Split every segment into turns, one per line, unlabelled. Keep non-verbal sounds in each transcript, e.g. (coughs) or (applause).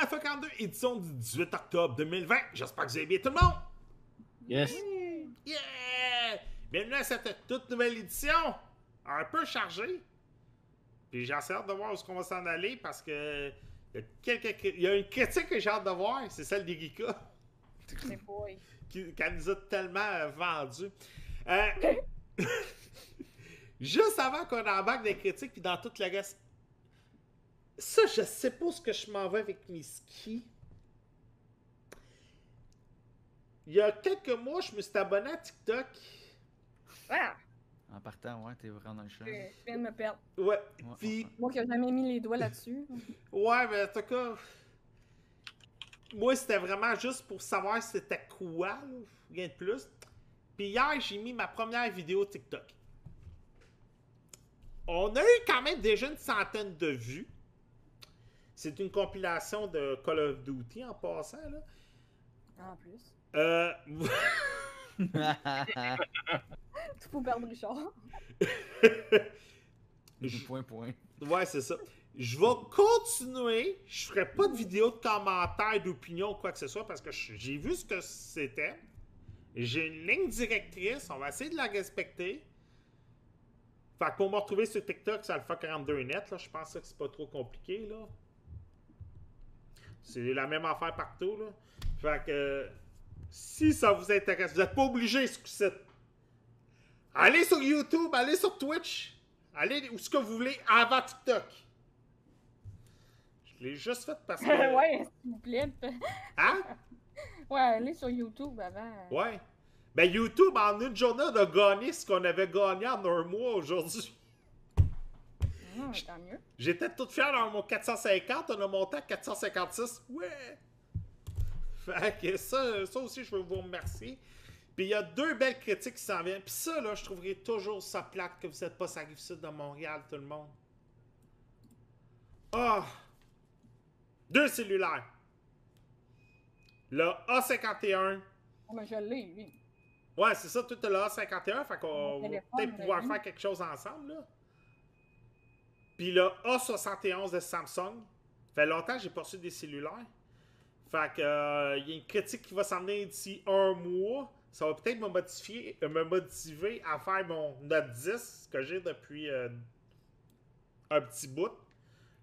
la FA42, édition du 18 octobre 2020. J'espère que vous allez bien tout le monde.
Yes.
Yeah! Bienvenue à cette toute nouvelle édition. Un peu chargée. Puis j'ai assez hâte de voir où est-ce qu'on va s'en aller parce que il y, a quelques, il y a une critique que j'ai hâte de voir, c'est celle
boy. (laughs)
qui, qu'elle nous a tellement euh, vendu. Euh, (laughs) (laughs) juste avant qu'on embarque des critiques, puis dans toute la reste. Ça, je sais pas ce que je m'en vais avec mes skis. Il y a quelques mois, je me suis abonné à TikTok.
Ah!
En partant, ouais, t'es vraiment dans le champ.
Je viens de me perdre.
Ouais.
Ouais,
Puis,
ouais,
Moi qui n'ai jamais mis les doigts là-dessus.
ouais, mais en tout cas. Moi, c'était vraiment juste pour savoir c'était quoi, là, rien de plus. Puis hier, j'ai mis ma première vidéo TikTok. On a eu quand même déjà une centaine de vues. C'est une compilation de Call of Duty en passant, là.
En plus.
Euh, (laughs)
Tout pour perdre Richard. (laughs)
point, point.
ouais, c'est ça. Je vais continuer. Je ferai pas de vidéo de commentaires, d'opinion ou quoi que ce soit parce que je- j'ai vu ce que c'était. J'ai une ligne directrice. On va essayer de la respecter. Fait que pour me retrouver sur TikTok, c'est Alpha 42 net. Là. Je pense que c'est pas trop compliqué. là. C'est la même affaire partout. Là. Fait que si ça vous intéresse, vous n'êtes pas obligé ce coup-ci. Allez sur YouTube, allez sur Twitch, allez où ce que vous voulez avant TikTok. Je l'ai juste fait parce (laughs) que.
ouais, s'il vous plaît.
Hein? (laughs)
Ouais, allez sur YouTube avant.
Ouais. Ben YouTube, en une journée, on a gagné ce qu'on avait gagné en un mois aujourd'hui.
Tant mieux.
J'étais tout fier dans mon 450, on a monté à 456. Ouais! Fait que ça, ça aussi, je veux vous remercier. Puis il y a deux belles critiques qui s'en viennent. Puis ça, là, je trouverais toujours ça plate que vous n'êtes pas rive sud de Montréal, tout le monde. Ah! Deux cellulaires. Le A51.
Oh, mais je l'ai, lui.
Ouais, c'est ça, tout le A51. Fait qu'on va peut-être pouvoir faire quelque chose ensemble, là. Puis le A71 de Samsung. Fait longtemps que j'ai pas reçu des cellulaires. Fait que, euh, il y a une critique qui va s'en venir d'ici un mois. Ça va peut-être me motiver, euh, me motiver à faire mon Note 10 que j'ai depuis euh, un petit bout.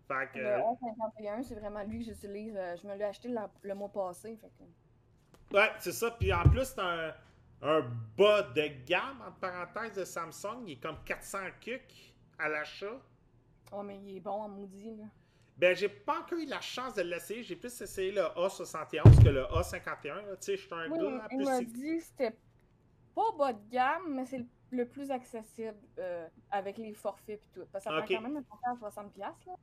Fait que,
Le A51, c'est vraiment lui que j'utilise. Je me l'ai acheté la- le mois passé. Fait que...
Ouais, c'est ça. Puis en plus, c'est un, un bas de gamme, entre parenthèses, de Samsung. Il est comme 400 kuks à l'achat.
Oh, mais il est bon en maudit, là.
Ben, j'ai pas encore eu la chance de l'essayer. J'ai plus essayé le A71 que le A51. là. Tu sais, je suis un
Oui,
gars
il m'a dit que c'était pas bas de gamme, mais c'est le, le plus accessible euh, avec les forfaits et tout. Parce que ça prend quand même un forfait à 60$. piastres, Là,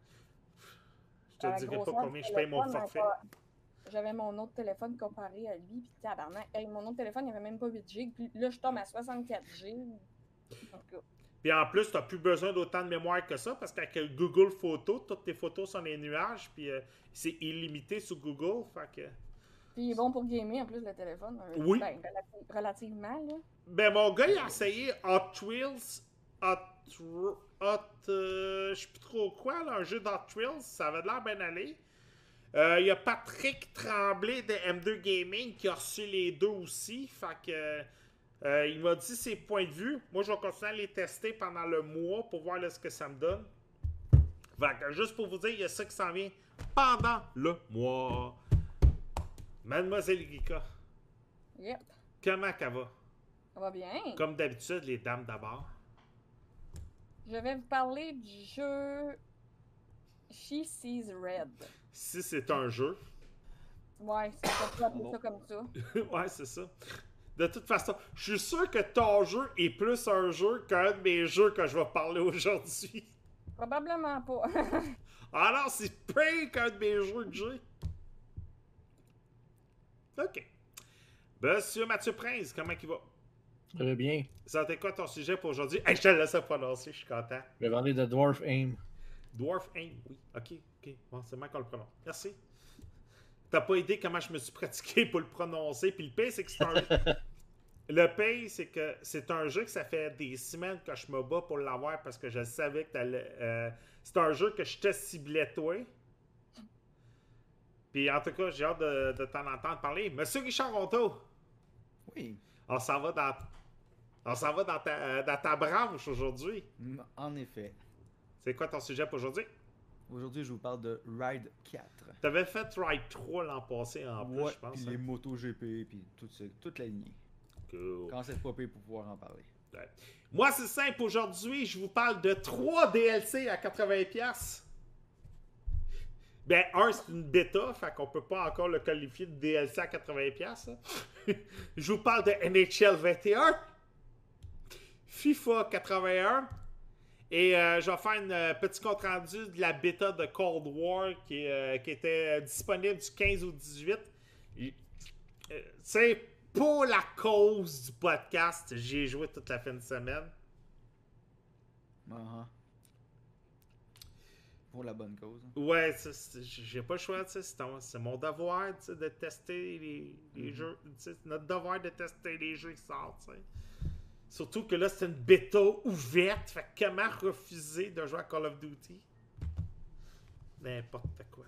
Je te dirai pas combien je paye mon forfait.
J'avais mon autre téléphone comparé à lui, puis tabarnak. Mon autre téléphone, il avait même pas 8G, puis là, je tombe à 64G. Donc, euh,
Puis en plus, t'as plus besoin d'autant de mémoire que ça parce qu'avec Google Photos, toutes tes photos sont les nuages. Puis euh, c'est illimité sur Google. Fait que.
Puis il est bon pour gamer en plus, le téléphone. Euh,
Oui.
Ben, relati- relativement, là.
Ben, mon gars, il a essayé Hot Wheels. Hot. Hot. euh, je sais plus trop quoi, là, un jeu d'Hot Wheels. Ça avait l'air bien aller. Euh, Il y a Patrick Tremblay de M2 Gaming qui a reçu les deux aussi. Fait que. Euh, il m'a dit ses points de vue. Moi, je vais continuer à les tester pendant le mois pour voir là, ce que ça me donne. Que, juste pour vous dire, il y a ça qui s'en vient pendant le mois. Mademoiselle Rika,
Yep.
comment ça va?
Ça va bien.
Comme d'habitude, les dames d'abord.
Je vais vous parler du jeu She Sees Red.
Si c'est un jeu.
Ouais, c'est ça comme ça. (laughs)
ouais, c'est ça. De toute façon, je suis sûr que ton jeu est plus un jeu qu'un de mes jeux que je vais parler aujourd'hui.
Probablement pas. (laughs)
Alors, c'est pire qu'un de mes jeux que j'ai. Ok. Monsieur Mathieu Prince, comment il va?
Ça va bien.
Ça t'est quoi ton sujet pour aujourd'hui? Hey, je te laisse prononcer, je suis content.
Je vais parler de Dwarf Aim.
Dwarf Aim, oui. Ok, ok. Bon, c'est moi qu'on le prononce. Merci. T'as pas idée comment je me suis (laughs) pratiqué pour le prononcer. Puis le pire, c'est que c'est un. (laughs) le pire, c'est que c'est un jeu que ça fait des semaines que je me bats pour l'avoir parce que je savais que t'allais. euh, c'est un jeu que je te ciblais, toi. Puis en tout cas, j'ai hâte de, de t'en entendre parler. Monsieur Richard Ronto,
Oui,
on s'en va dans. On s'en va dans ta, euh, dans ta branche aujourd'hui.
en effet.
C'est quoi ton sujet pour aujourd'hui?
Aujourd'hui, je vous parle de Ride 4.
T'avais fait Ride 3 l'an passé en plus,
ouais,
je pense.
puis
hein?
les motos GP, puis toute la lignée.
Cool.
Quand c'est pas payé pour pouvoir en parler.
Ouais. Moi, c'est simple. Aujourd'hui, je vous parle de 3 DLC à 80$. Ben, un, c'est une bêta, fait qu'on peut pas encore le qualifier de DLC à 80$. hein. (laughs) je vous parle de NHL 21, FIFA 81, et euh, je vais faire un euh, petit compte-rendu de la bêta de Cold War qui, euh, qui était disponible du 15 au 18. Et, euh, C'est pour la cause du podcast, j'ai joué toute la fin de semaine.
Uh-huh. Pour la bonne cause. hein.
Ouais, j'ai pas le choix, c'est mon devoir de tester les, les jeux. tu sais, C'est notre devoir de tester les jeux qui sortent. Surtout que là, c'est une bêta ouverte. Fait que comment refuser de jouer à Call of Duty? N'importe quoi.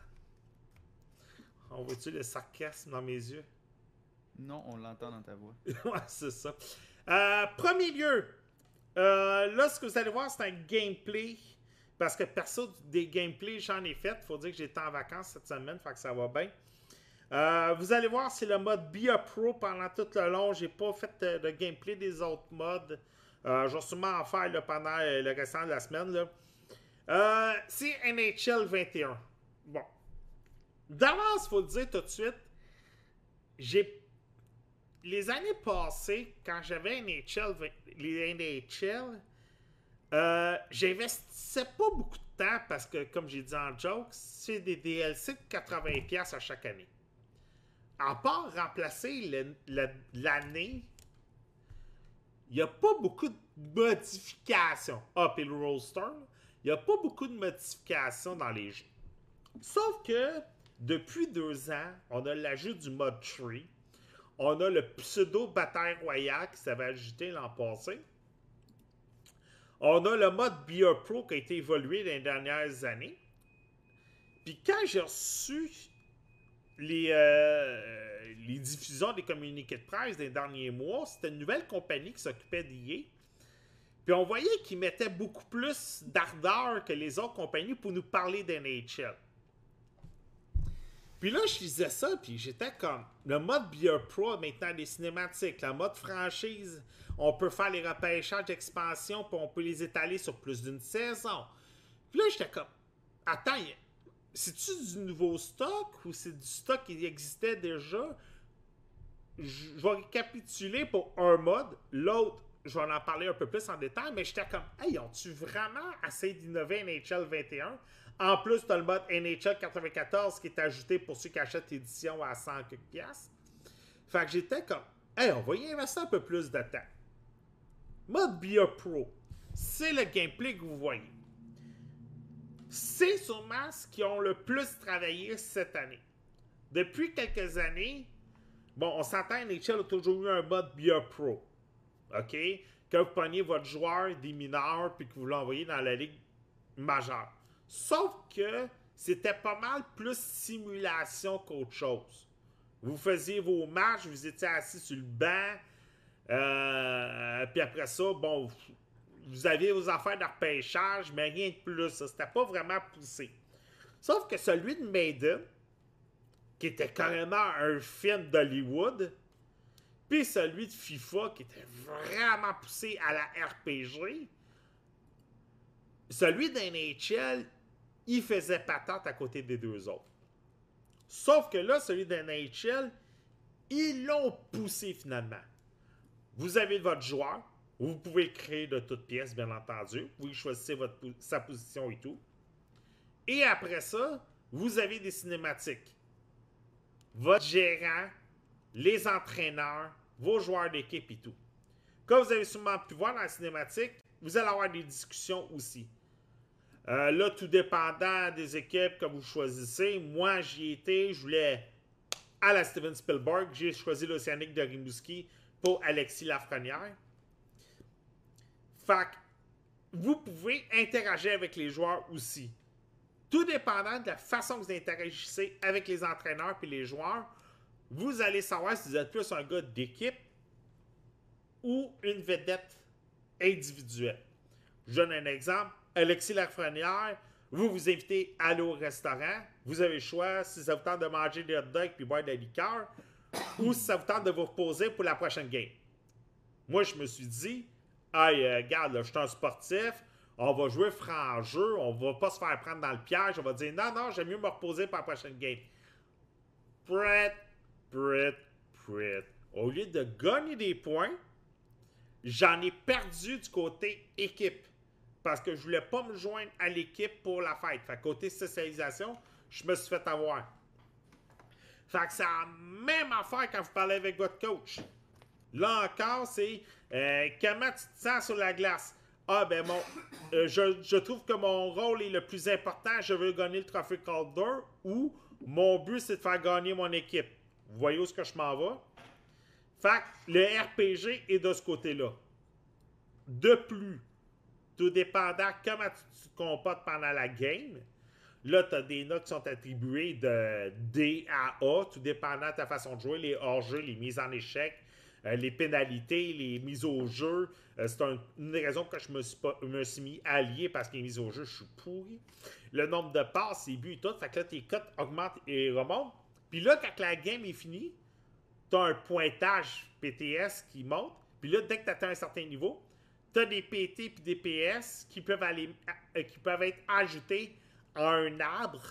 On voit-tu le sarcasme dans mes yeux?
Non, on l'entend dans ta voix. (laughs)
ouais, c'est ça. Euh, premier lieu, euh, là, ce que vous allez voir, c'est un gameplay. Parce que perso, des gameplays, j'en ai fait. Faut dire que j'étais en vacances cette semaine, fait que ça va bien. Euh, vous allez voir, c'est le mode Be a Pro pendant tout le long. J'ai pas fait euh, de gameplay des autres modes. Euh, je vais sûrement en faire pendant le restant de la semaine. c'est NHL 21. Bon. D'avance, faut le dire tout de suite, j'ai les années passées, quand j'avais NHL, les NHL, euh, j'investissais pas beaucoup de temps parce que, comme j'ai dit en joke, c'est des DLC de 80$ à chaque année. À part remplacer l'année, il n'y a pas beaucoup de modifications. Ah, puis le roster, il n'y a pas beaucoup de modifications dans les jeux. Sauf que, depuis deux ans, on a l'ajout du mode tree. On a le pseudo bataille royale qui s'avait ajouté l'an passé. On a le mode Beer Pro qui a été évolué dans les dernières années. Puis quand j'ai reçu les, euh, les diffusions des communiqués de presse des derniers mois, c'était une nouvelle compagnie qui s'occupait d'IA. Puis on voyait qu'ils mettaient beaucoup plus d'ardeur que les autres compagnies pour nous parler d'NHL. Puis là, je lisais ça, puis j'étais comme le mode Beer Pro, maintenant des cinématiques, le mode franchise, on peut faire les repêchages d'expansion, puis on peut les étaler sur plus d'une saison. Puis là, j'étais comme, attends, c'est-tu du nouveau stock ou c'est du stock qui existait déjà? Je vais récapituler pour un mode, l'autre, je vais en parler un peu plus en détail, mais j'étais comme, hey, ont-tu vraiment essayé d'innover NHL 21? En plus, tu as le mode NHL 94 qui est ajouté pour ceux qui achètent l'édition à 100 quelques piastres. Fait que j'étais comme, hey, on va y investir un peu plus de temps. Mode Beer Pro, c'est le gameplay que vous voyez. C'est sûrement ce qui ont le plus travaillé cette année. Depuis quelques années, bon, on s'entend, NHL a toujours eu un mode Beer Pro. OK? Que vous preniez votre joueur des mineurs puis que vous l'envoyez dans la ligue majeure. Sauf que c'était pas mal plus simulation qu'autre chose. Vous faisiez vos matchs, vous étiez assis sur le banc, euh, puis après ça, bon, vous aviez vos affaires de repêchage, mais rien de plus. C'était pas vraiment poussé. Sauf que celui de Maiden, qui était carrément un film d'Hollywood, puis celui de FIFA, qui était vraiment poussé à la RPG, celui d'NHL, il faisait patente à côté des deux autres. Sauf que là, celui d'NHL, ils l'ont poussé finalement. Vous avez votre joueur, vous pouvez créer de toutes pièces, bien entendu. Vous choisissez votre, sa position et tout. Et après ça, vous avez des cinématiques. Votre gérant, les entraîneurs, vos joueurs d'équipe et tout. Comme vous avez sûrement pu voir dans la cinématique, vous allez avoir des discussions aussi. Euh, là, tout dépendant des équipes que vous choisissez, moi j'y étais, je voulais à la Steven Spielberg, j'ai choisi l'Océanique de Rimouski pour Alexis Lafrenière. Fait que vous pouvez interagir avec les joueurs aussi. tout dépendant de la façon que vous interagissez avec les entraîneurs et les joueurs, vous allez savoir si vous êtes plus un gars d'équipe ou une vedette individuelle. Je donne un exemple. Alexis Lafrenière, vous vous invitez à aller au restaurant. Vous avez le choix si ça vous tente de manger des hot dogs puis boire de la liqueur ou si ça vous tente de vous reposer pour la prochaine game. Moi, je me suis dit, hey, euh, regarde, je suis un sportif, on va jouer franc jeu, on va pas se faire prendre dans le piège, on va dire, non, non, j'aime mieux me reposer pour la prochaine game. Prêt, prêt, prêt. Au lieu de gagner des points, j'en ai perdu du côté équipe. Parce que je voulais pas me joindre à l'équipe pour la fête. Fait côté socialisation, je me suis fait avoir. Fait que c'est la même affaire quand vous parlez avec votre coach. Là encore, c'est euh, comment tu te sens sur la glace? Ah ben mon, euh, je, trouve que mon rôle est le plus important. Je veux gagner le trophée Calder ou mon but c'est de faire gagner mon équipe. Vous voyez où est-ce que je m'en vais? Fait que le RPG est de ce côté-là. De plus, tout dépendant comment tu te pendant la game, là, tu as des notes qui sont attribuées de D à A, tout dépendant de ta façon de jouer, les hors-jeux, les mises en échec, euh, les pénalités, les mises au jeu. Euh, c'est une raison que je me suis, pas, me suis mis allié parce que les mises au jeu, je suis pourri. Le nombre de passes, les buts et tout. Fait que là, tes cotes augmentent et remontent. Puis là, quand la game est finie, tu as un pointage PTS qui monte. Puis là, dès que tu un certain niveau, tu as des PT et des PS qui peuvent, aller, euh, qui peuvent être ajoutés à un arbre.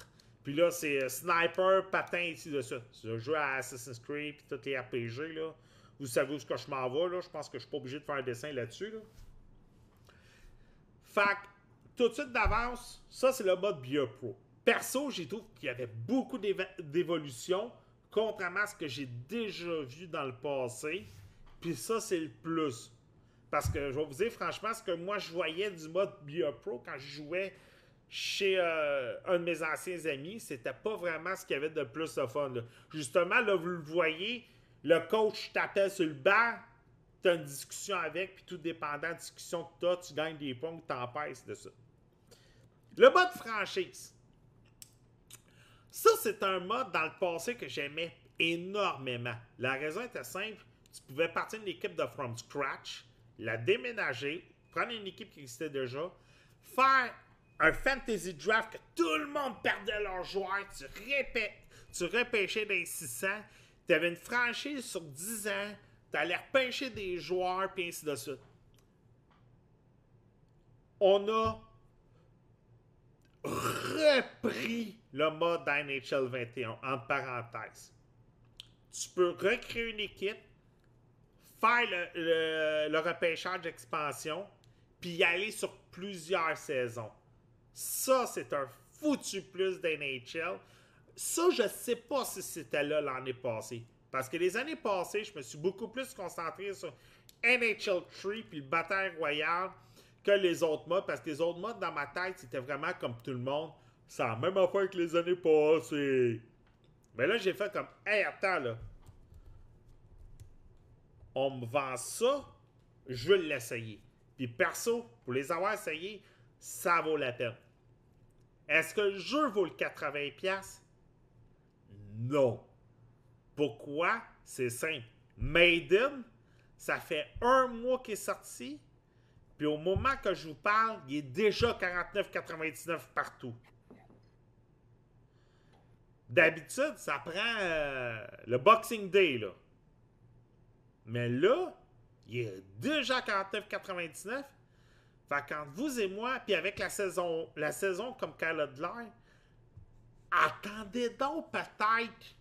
Puis là, c'est sniper, patin, ici, de ça. Tu jouer à Assassin's Creed puis tous les RPG, là. Vous savez où je m'en vais, là. Je pense que je suis pas obligé de faire un dessin là-dessus, là. Fait tout de suite d'avance, ça, c'est le mode BioPro. Perso, j'ai trouvé qu'il y avait beaucoup d'évolution, contrairement à ce que j'ai déjà vu dans le passé. Puis ça, c'est le plus. Parce que je vais vous dire franchement, ce que moi je voyais du mode BioPro quand je jouais chez euh, un de mes anciens amis, c'était pas vraiment ce qu'il y avait de plus de fun. Justement, là, vous le voyez, le coach t'appelle sur le banc, tu as une discussion avec, puis tout dépendant de la discussion que tu as, tu gagnes des points ou t'empêches de ça. Le mode franchise. Ça, c'est un mode dans le passé que j'aimais énormément. La raison était simple. Tu pouvais partir d'une équipe de from scratch, la déménager, prendre une équipe qui existait déjà, faire un fantasy draft que tout le monde perdait leurs joueurs, tu, répé tu repêchais des 600, tu avais une franchise sur 10 ans, tu allais repêcher des joueurs, puis ainsi de suite. On a repris le mode NHL 21, entre parenthèses. Tu peux recréer une équipe, faire le, repêchage d'expansion, puis y aller sur plusieurs saisons. Ça, c'est un foutu plus d'NHL. Ça, je sais pas si c'était là l'année passée. Parce que les années passées, je me suis beaucoup plus concentré sur NHL 3 puis le bataille royal que les autres modes. Parce que les autres modes, dans ma tête, c'était vraiment comme tout le monde. C'est la même affaire que les années passées. Mais là, j'ai fait comme, hey, attends, là on me vend ça, je veux l'essayer. Puis perso, pour les avoir essayés, ça vaut la peine. Est-ce que le jeu vaut le 80$? Non. Pourquoi? C'est simple. Maiden, ça fait un mois qu'il est sorti. Puis au moment que je vous parle, il est déjà 49,99 partout. D'habitude, ça prend euh, le Boxing Day, là. Mais là, il est déjà 49,99. Fait quand vous et moi, puis avec la saison, comme qu'elle attendez donc peut-être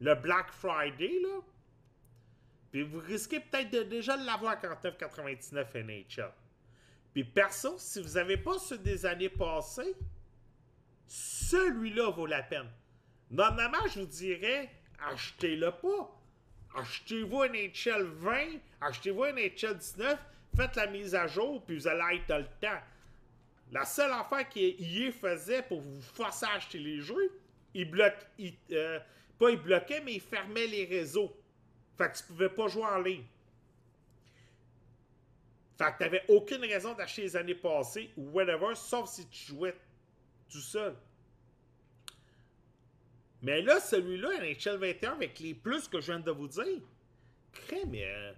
le Black Friday, là. Puis vous risquez peut-être de déjà l'avoir à 49,99 NHL. Puis perso, si vous n'avez pas ceux des années passées, celui-là vaut la peine. Normalement, je vous dirais, achetez-le pas achetez-vous un HL 20, achetez-vous un HL 19, faites la mise à jour, puis vous allez être dans le temps. La seule affaire qu'IA faisait pour vous forcer à acheter les jeux, il bloque, euh, pas il bloquait, mais il fermait les réseaux. Fait que tu pouvais pas jouer en ligne. Fait que t'avais aucune raison d'acheter les années passées ou whatever, sauf si tu jouais tout seul. Mais là, celui-là, NHL 21, avec les plus que je viens de vous dire, crème. Euh,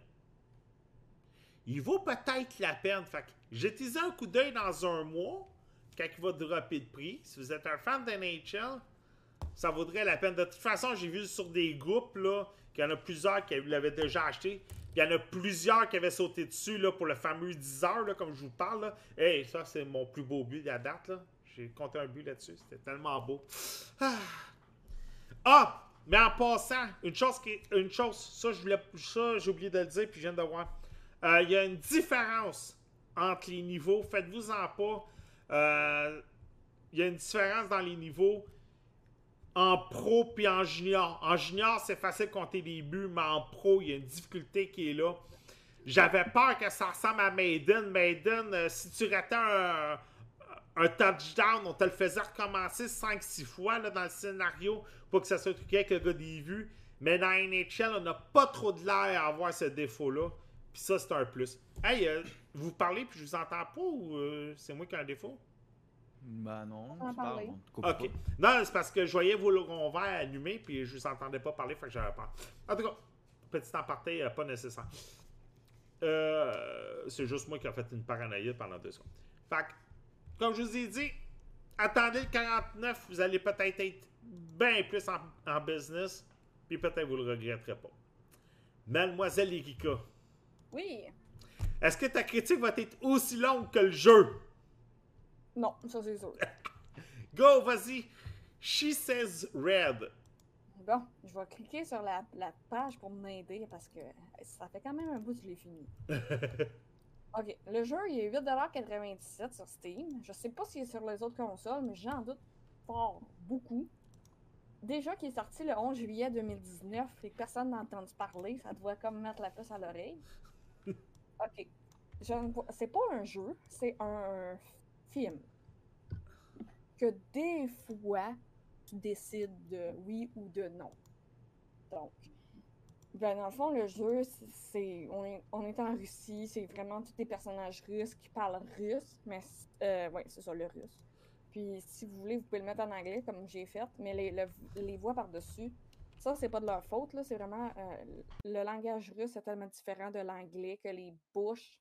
il vaut peut-être la peine. Fait que jetez un coup d'œil dans un mois, quand il va dropper de prix. Si vous êtes un fan d'NHL, ça vaudrait la peine. De toute façon, j'ai vu sur des groupes là, qu'il y en a plusieurs qui l'avaient déjà acheté. Il y en a plusieurs qui avaient sauté dessus là, pour le fameux 10 heures, comme je vous parle. Là. Hey, ça, c'est mon plus beau but de la date. Là. J'ai compté un but là-dessus. C'était tellement beau. Ah. ah! Mais en passant, une chose qui une chose, ça, je voulais, ça, j'ai oublié de le dire, puis je viens de voir. Euh, il y a une différence entre les niveaux. Faites-vous-en pas. Euh, il y a une différence dans les niveaux en pro puis en junior. En junior, c'est facile de compter des buts, mais en pro, il y a une difficulté qui est là. J'avais peur que ça ressemble à Maiden. Maiden, euh, si tu ratais un, touchdown, on te le faisait recommencer 5-6 fois dans le scénario pour que ça soit truqué avec le gars des vues. Mais dans NHL, on n'a pas trop de l'air à avoir ce défaut-là. Puis ça, c'est un plus. Hey, euh, vous parlez puis je vous entends pas ou euh, c'est moi qui ai un défaut?
Bah non,
on parle.
Ok. Non, c'est parce que je voyais vos logos verts allumés puis je vous entendais pas parler, fait que j'avais peur. En tout cas, petit aparté, euh, pas nécessaire. c'est juste moi qui ai fait une paranoïde pendant deux secondes. Fait que, comme je vous ai dit, attendez le 49, vous allez peut-être être bien plus en, en business, puis peut-être vous le regretterez pas. Mademoiselle Erika,
oui.
Est-ce que ta critique va être aussi longue que le jeu?
Non, ça c'est sûr. (laughs)
Go, vas-y. She says red.
Bon, je vais cliquer sur la, page pour m'aider parce que ça fait quand même un bout que je l'ai fini. (laughs) ok, le jeu il est 8,97$ sur Steam. Je sais pas s'il est sur les autres consoles, mais j'en doute fort beaucoup. Déjà qu'il est sorti le 11 juillet 2019 et que personne n'a entendu parler, ça doit comme mettre la puce à l'oreille. OK. C'est pas un jeu, c'est un film. Que des fois, tu décides de oui ou de non. Donc, ben dans le fond, le jeu, c'est. On est, en Russie, c'est vraiment tous des personnages russes qui parlent russe, mais. Euh, ouais, c'est ça, le russe. Puis, si vous voulez, vous pouvez le mettre en anglais, comme j'ai fait, mais les, les voix par-dessus, ça, c'est pas de leur faute, là. C'est vraiment. Euh, le langage russe est tellement différent de l'anglais que les bouches,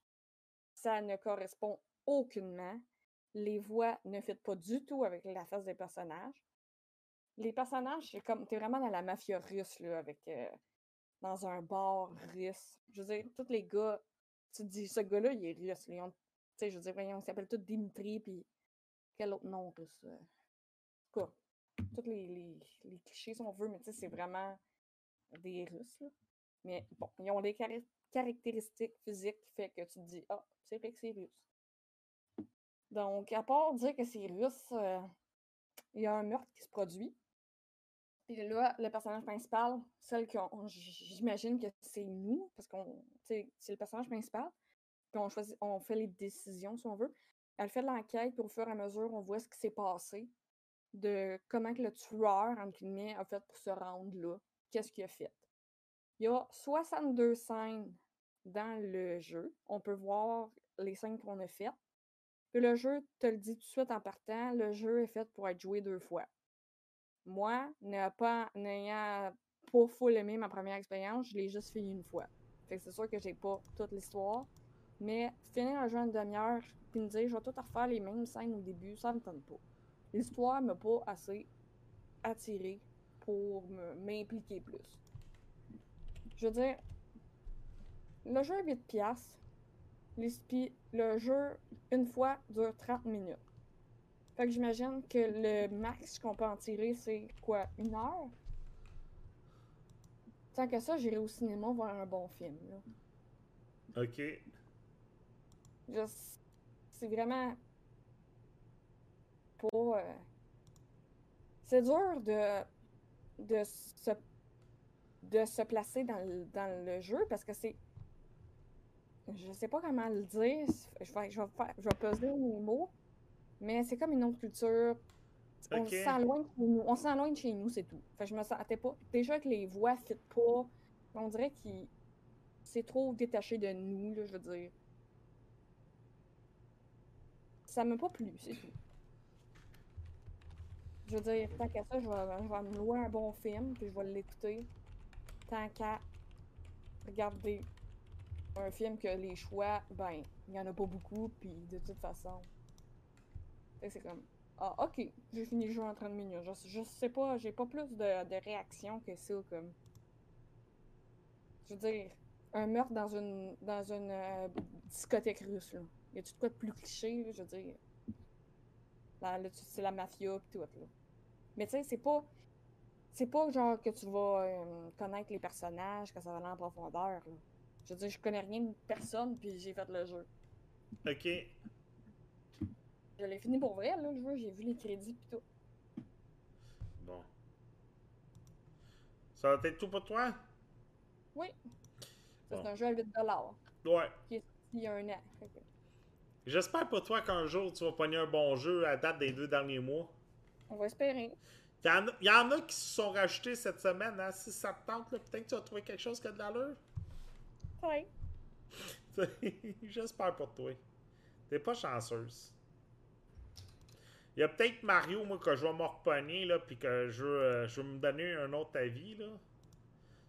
ça ne correspond aucunement. Les voix ne fit pas du tout avec la face des personnages. Les personnages, c'est comme. T'es vraiment dans la mafia russe, là, avec. Euh, dans un bar russe. Je veux dire, tous les gars. Tu dis, ce gars-là, il est russe. Tu sais, je veux dire, voyons, ils s'appellent tous Dimitri, puis. Quel autre nom russe? Euh? Quoi? Tous les, clichés, si on veut, mais tu sais, c'est vraiment des Russes. Mais bon, ils ont des caractéristiques physiques qui fait que tu te dis, ah, c'est vrai que c'est russe. Donc, à part dire que c'est russe, euh, il y a un meurtre qui se produit. Puis là, le personnage principal, celle qu'on, j'imagine que c'est nous, parce qu'on, c'est le personnage principal. Puis on choisit, on fait les décisions, si on veut. Elle fait de l'enquête, puis au fur et à mesure, on voit ce qui s'est passé de comment le tueur, entre guillemets, a fait pour se rendre là. Qu'est-ce qu'il a fait? Il y a 62 scènes dans le jeu. On peut voir les scènes qu'on a faites. Le jeu te le dit tout de suite en partant, le jeu est fait pour être joué deux fois. Moi, n'ayant pas, pas full aimé ma première expérience, je l'ai juste fini une fois. Fait que c'est sûr que j'ai pas toute l'histoire. Mais finir un jeu en demi-heure, puis me dire je vais tout refaire les mêmes scènes au début, ça me tente pas l'histoire m'a pas assez attiré pour m'impliquer plus. Je veux dire, le jeu est 8 piastres. Le jeu, une fois, dure 30 minutes. Fait que j'imagine que le max qu'on peut en tirer, c'est quoi, une heure? Tant que ça, j'irai au cinéma voir un bon film. Là.
Ok.
C'est vraiment euh, c'est dur de, de, se, de se placer dans le, dans le jeu parce que c'est. Je sais pas comment le dire. Je vais, je vais, faire, je vais peser mes mots. Mais c'est comme une autre culture. On s'en de chez nous, c'est tout. Fait je me sentais pas. Déjà que les voix ne pas. On dirait que c'est trop détaché de nous, là, je veux dire. Ça m'a pas plu, c'est tout. Je veux dire, tant qu'à ça, je vais, je me louer un bon film, puis je vais l'écouter. Tant qu'à regarder un film que les choix, ben, il y en a pas beaucoup, puis de toute façon. C'est comme. Ah, ok, j'ai fini le jeu en 30 minutes. Je, je sais pas, j'ai pas plus de, de réaction que ça, comme. Je veux dire, un meurtre dans une dans une euh, discothèque russe, là. Y a-tu de quoi de plus cliché, là, je veux dire? Là, c'est la mafia pis tout, là. Mais tu sais, c'est pas. C'est pas genre que tu vas euh, connaître les personnages, que ça va aller en profondeur, là. Je veux dire, je connais rien de personne, puis j'ai fait le jeu.
Ok.
Je l'ai fini pour vrai, là, le jeu, j'ai vu les crédits pis tout.
Bon. Ça va être tout pour toi?
Oui.
Bon.
C'est un jeu à 8$
Ouais.
qui est sorti il y a un an. Que
J'espère pour toi qu'un jour tu vas pogner un bon jeu à date des deux derniers mois.
on va espérer.
Il y, en a, il y en a qui se sont rachetés cette semaine, hein? Si ça te tente, là, peut-être que tu vas trouver quelque chose qui a de l'allure.
Ouais. (laughs)
J'espère pour toi. T'es pas chanceuse. Il y a peut-être Mario, moi, que je vais me repogner, là, puis que je veux, euh, je veux me donner un autre avis, là.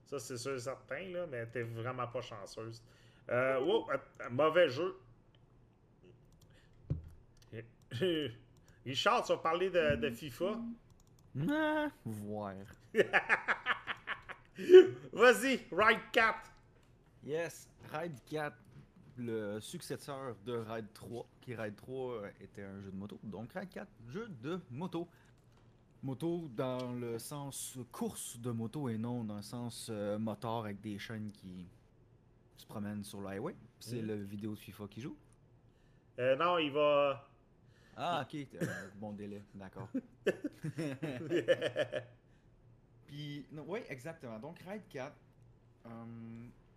Ça, c'est sûr et certain, là, mais t'es vraiment pas chanceuse. Euh, (laughs) euh, mauvais jeu. Richard, tu vas parler de, de FIFA?
Ah, voir. (laughs)
Vas-y, Ride 4.
Yes, Ride 4, le successeur de Ride 3, qui Ride 3 euh, était un jeu de moto. Donc Ride 4, jeu de moto. Moto dans le sens course de moto et non dans le sens euh, moteur avec des chaînes qui se promènent sur le highway. C'est
Mm.
le vidéo de FIFA qui joue.
Euh, non, il va.
Ah, ok, bon délai, d'accord. (laughs) Puis, oui, exactement. Donc, Ride 4, euh,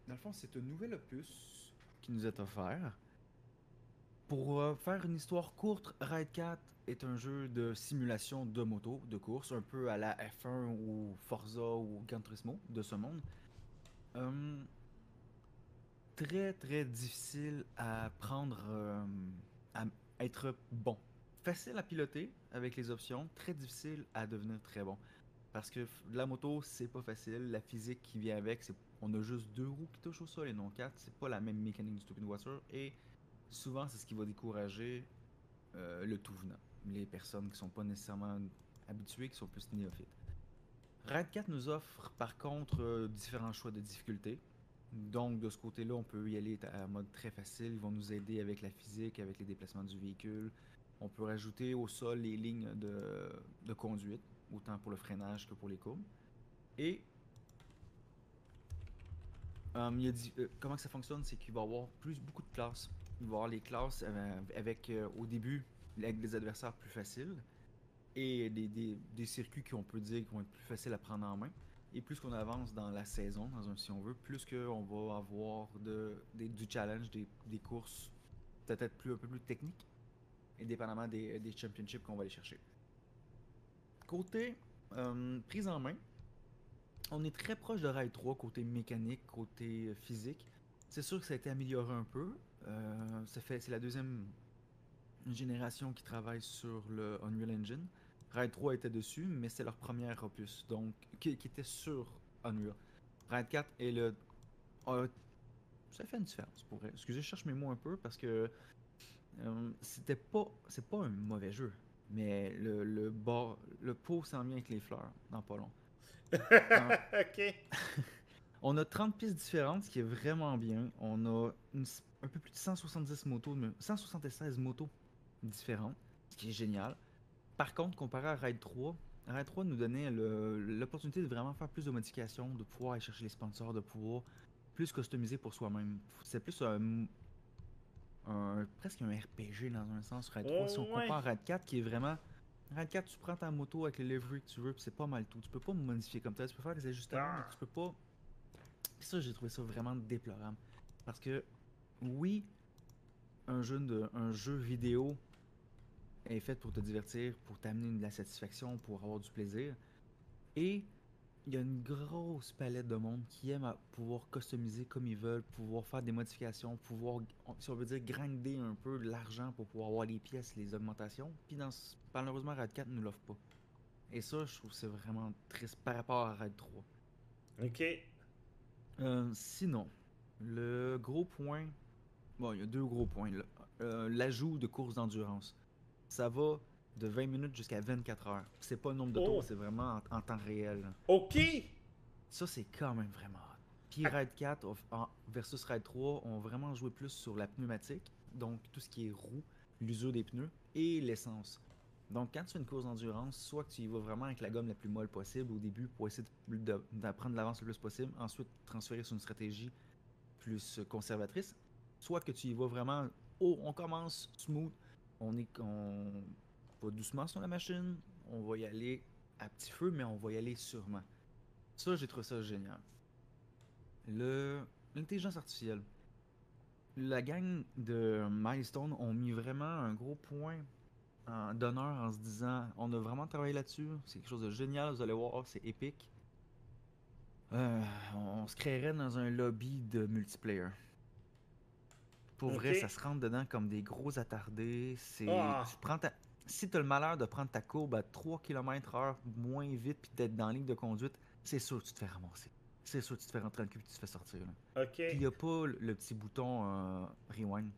dans le fond, c'est un nouvel opus qui nous est offert. Pour euh, faire une histoire courte, Ride 4 est un jeu de simulation de moto, de course, un peu à la F1 ou Forza ou Gran Turismo de ce monde. Euh, très, très difficile à prendre, euh, à être bon. Facile à piloter avec les options, très difficile à devenir très bon. Parce que la moto, c'est pas facile. La physique qui vient avec, on a juste deux roues qui touchent au sol et non quatre. C'est pas la même mécanique du stupide voiture. Et souvent, c'est ce qui va décourager euh, le tout venant. Les personnes qui sont pas nécessairement habituées, qui sont plus néophytes. Ride 4 nous offre par contre euh, différents choix de difficulté. Donc de ce côté-là, on peut y aller à mode très facile. Ils vont nous aider avec la physique, avec les déplacements du véhicule. On peut rajouter au sol les lignes de, conduite, autant pour le freinage que pour les courbes. Et euh, euh, comment ça fonctionne, c'est qu'il va y avoir plus beaucoup de classes. Il va y avoir les classes avec euh, au début avec des adversaires plus faciles et des, circuits qu'on peut dire qui vont être plus faciles à prendre en main. Et plus qu'on avance dans la saison, si on veut, plus qu'on va avoir du challenge, des, des courses peut-être plus, un peu plus techniques, indépendamment des, des championships qu'on va aller chercher. Côté euh, prise en main, on est très proche de Ride 3 côté mécanique, côté euh, physique. C'est sûr que ça a été amélioré un peu. Euh, c'est la deuxième génération qui travaille sur le Unreal Engine. Ride 3 était dessus, mais c'est leur premier opus, donc qui, était sur Unreal. Ride 4 est le. ça fait une différence pour. Excusez, je cherche mes mots un peu parce que euh, c'était pas, c'est pas un mauvais jeu, mais le le bas, le pot s'en vient avec les fleurs dans pas long. (laughs)
ok. (laughs)
On a 30 pistes différentes, ce qui est vraiment bien. On a une un peu plus de 170 motos, mais 176 motos différentes, ce qui est génial. Par contre, comparé à Ride 3, Ride 3 nous donnait l'opportunité de vraiment faire plus de modifications, de pouvoir aller chercher les sponsors, de pouvoir plus customiser pour soi-même. C'est plus un, un- presque un RPG dans un sens, Ride 3. si on
Oh, ouais.
compare Ride 4, qui est vraiment Ride 4, tu prends ta moto avec les livery que tu veux, puis c'est pas mal tout. Tu peux pas modifier comme ça, tu peux faire des ajustements, mais tu peux pas. Puis ça, j'ai trouvé ça vraiment déplorable. Parce que, oui, un jeu, de, un jeu vidéo est fait pour te divertir, pour t'amener de la satisfaction, pour avoir du plaisir. Et il y a une grosse palette de monde qui aime à pouvoir customiser comme ils veulent, pouvoir faire des modifications, pouvoir, si on veut dire, grinder un peu de l'argent pour pouvoir avoir les pièces, les augmentations. Puis dans, malheureusement, Rad 4 ne nous l'offre pas. Et ça, je trouve c'est vraiment triste par rapport à Raid 3.
Ok.
Euh, sinon, le gros point. Bon, il y a deux gros points. Euh, L'ajout de courses d'endurance. Ça va de 20 minutes jusqu'à 24 heures. C'est pas le nombre de
Oh.
tours, c'est vraiment en, en temps réel. là.
Ok.
Ça, c'est quand même vraiment hot. Puis
Ah.
Ride 4 of- en- versus Ride 3 ont vraiment joué plus sur la pneumatique, donc tout ce qui est roue, l'usure des pneus et l'essence. Donc quand tu fais une course d'endurance, soit que tu y vas vraiment avec la gomme la plus molle possible au début pour essayer de- de- d'apprendre de l'avance le plus possible, ensuite transférer sur une stratégie plus conservatrice, soit que tu y vas vraiment, oh, on commence smooth, on est on va doucement sur la machine, on va y aller à petit feu, mais on va y aller sûrement. Ça, j'ai trouvé ça génial. Le l'intelligence artificielle. La gang de Milestone ont mis vraiment un gros point d'honneur en se disant on a vraiment travaillé là-dessus, c'est quelque chose de génial, vous allez voir, c'est épique. Euh, on se créerait dans un lobby de multiplayer. Pour vrai, ça se rentre dedans comme des gros attardés. C'est,
Ah.
tu prends ta- Si tu as le malheur de prendre ta courbe à 3 km/h moins vite puis d'être dans la ligne de conduite, c'est sûr que tu te fais ramasser. C'est sûr que tu te fais rentrer dans le cul et tu te fais sortir. là.
Ok.
Il n'y a pas le, petit bouton euh, rewind.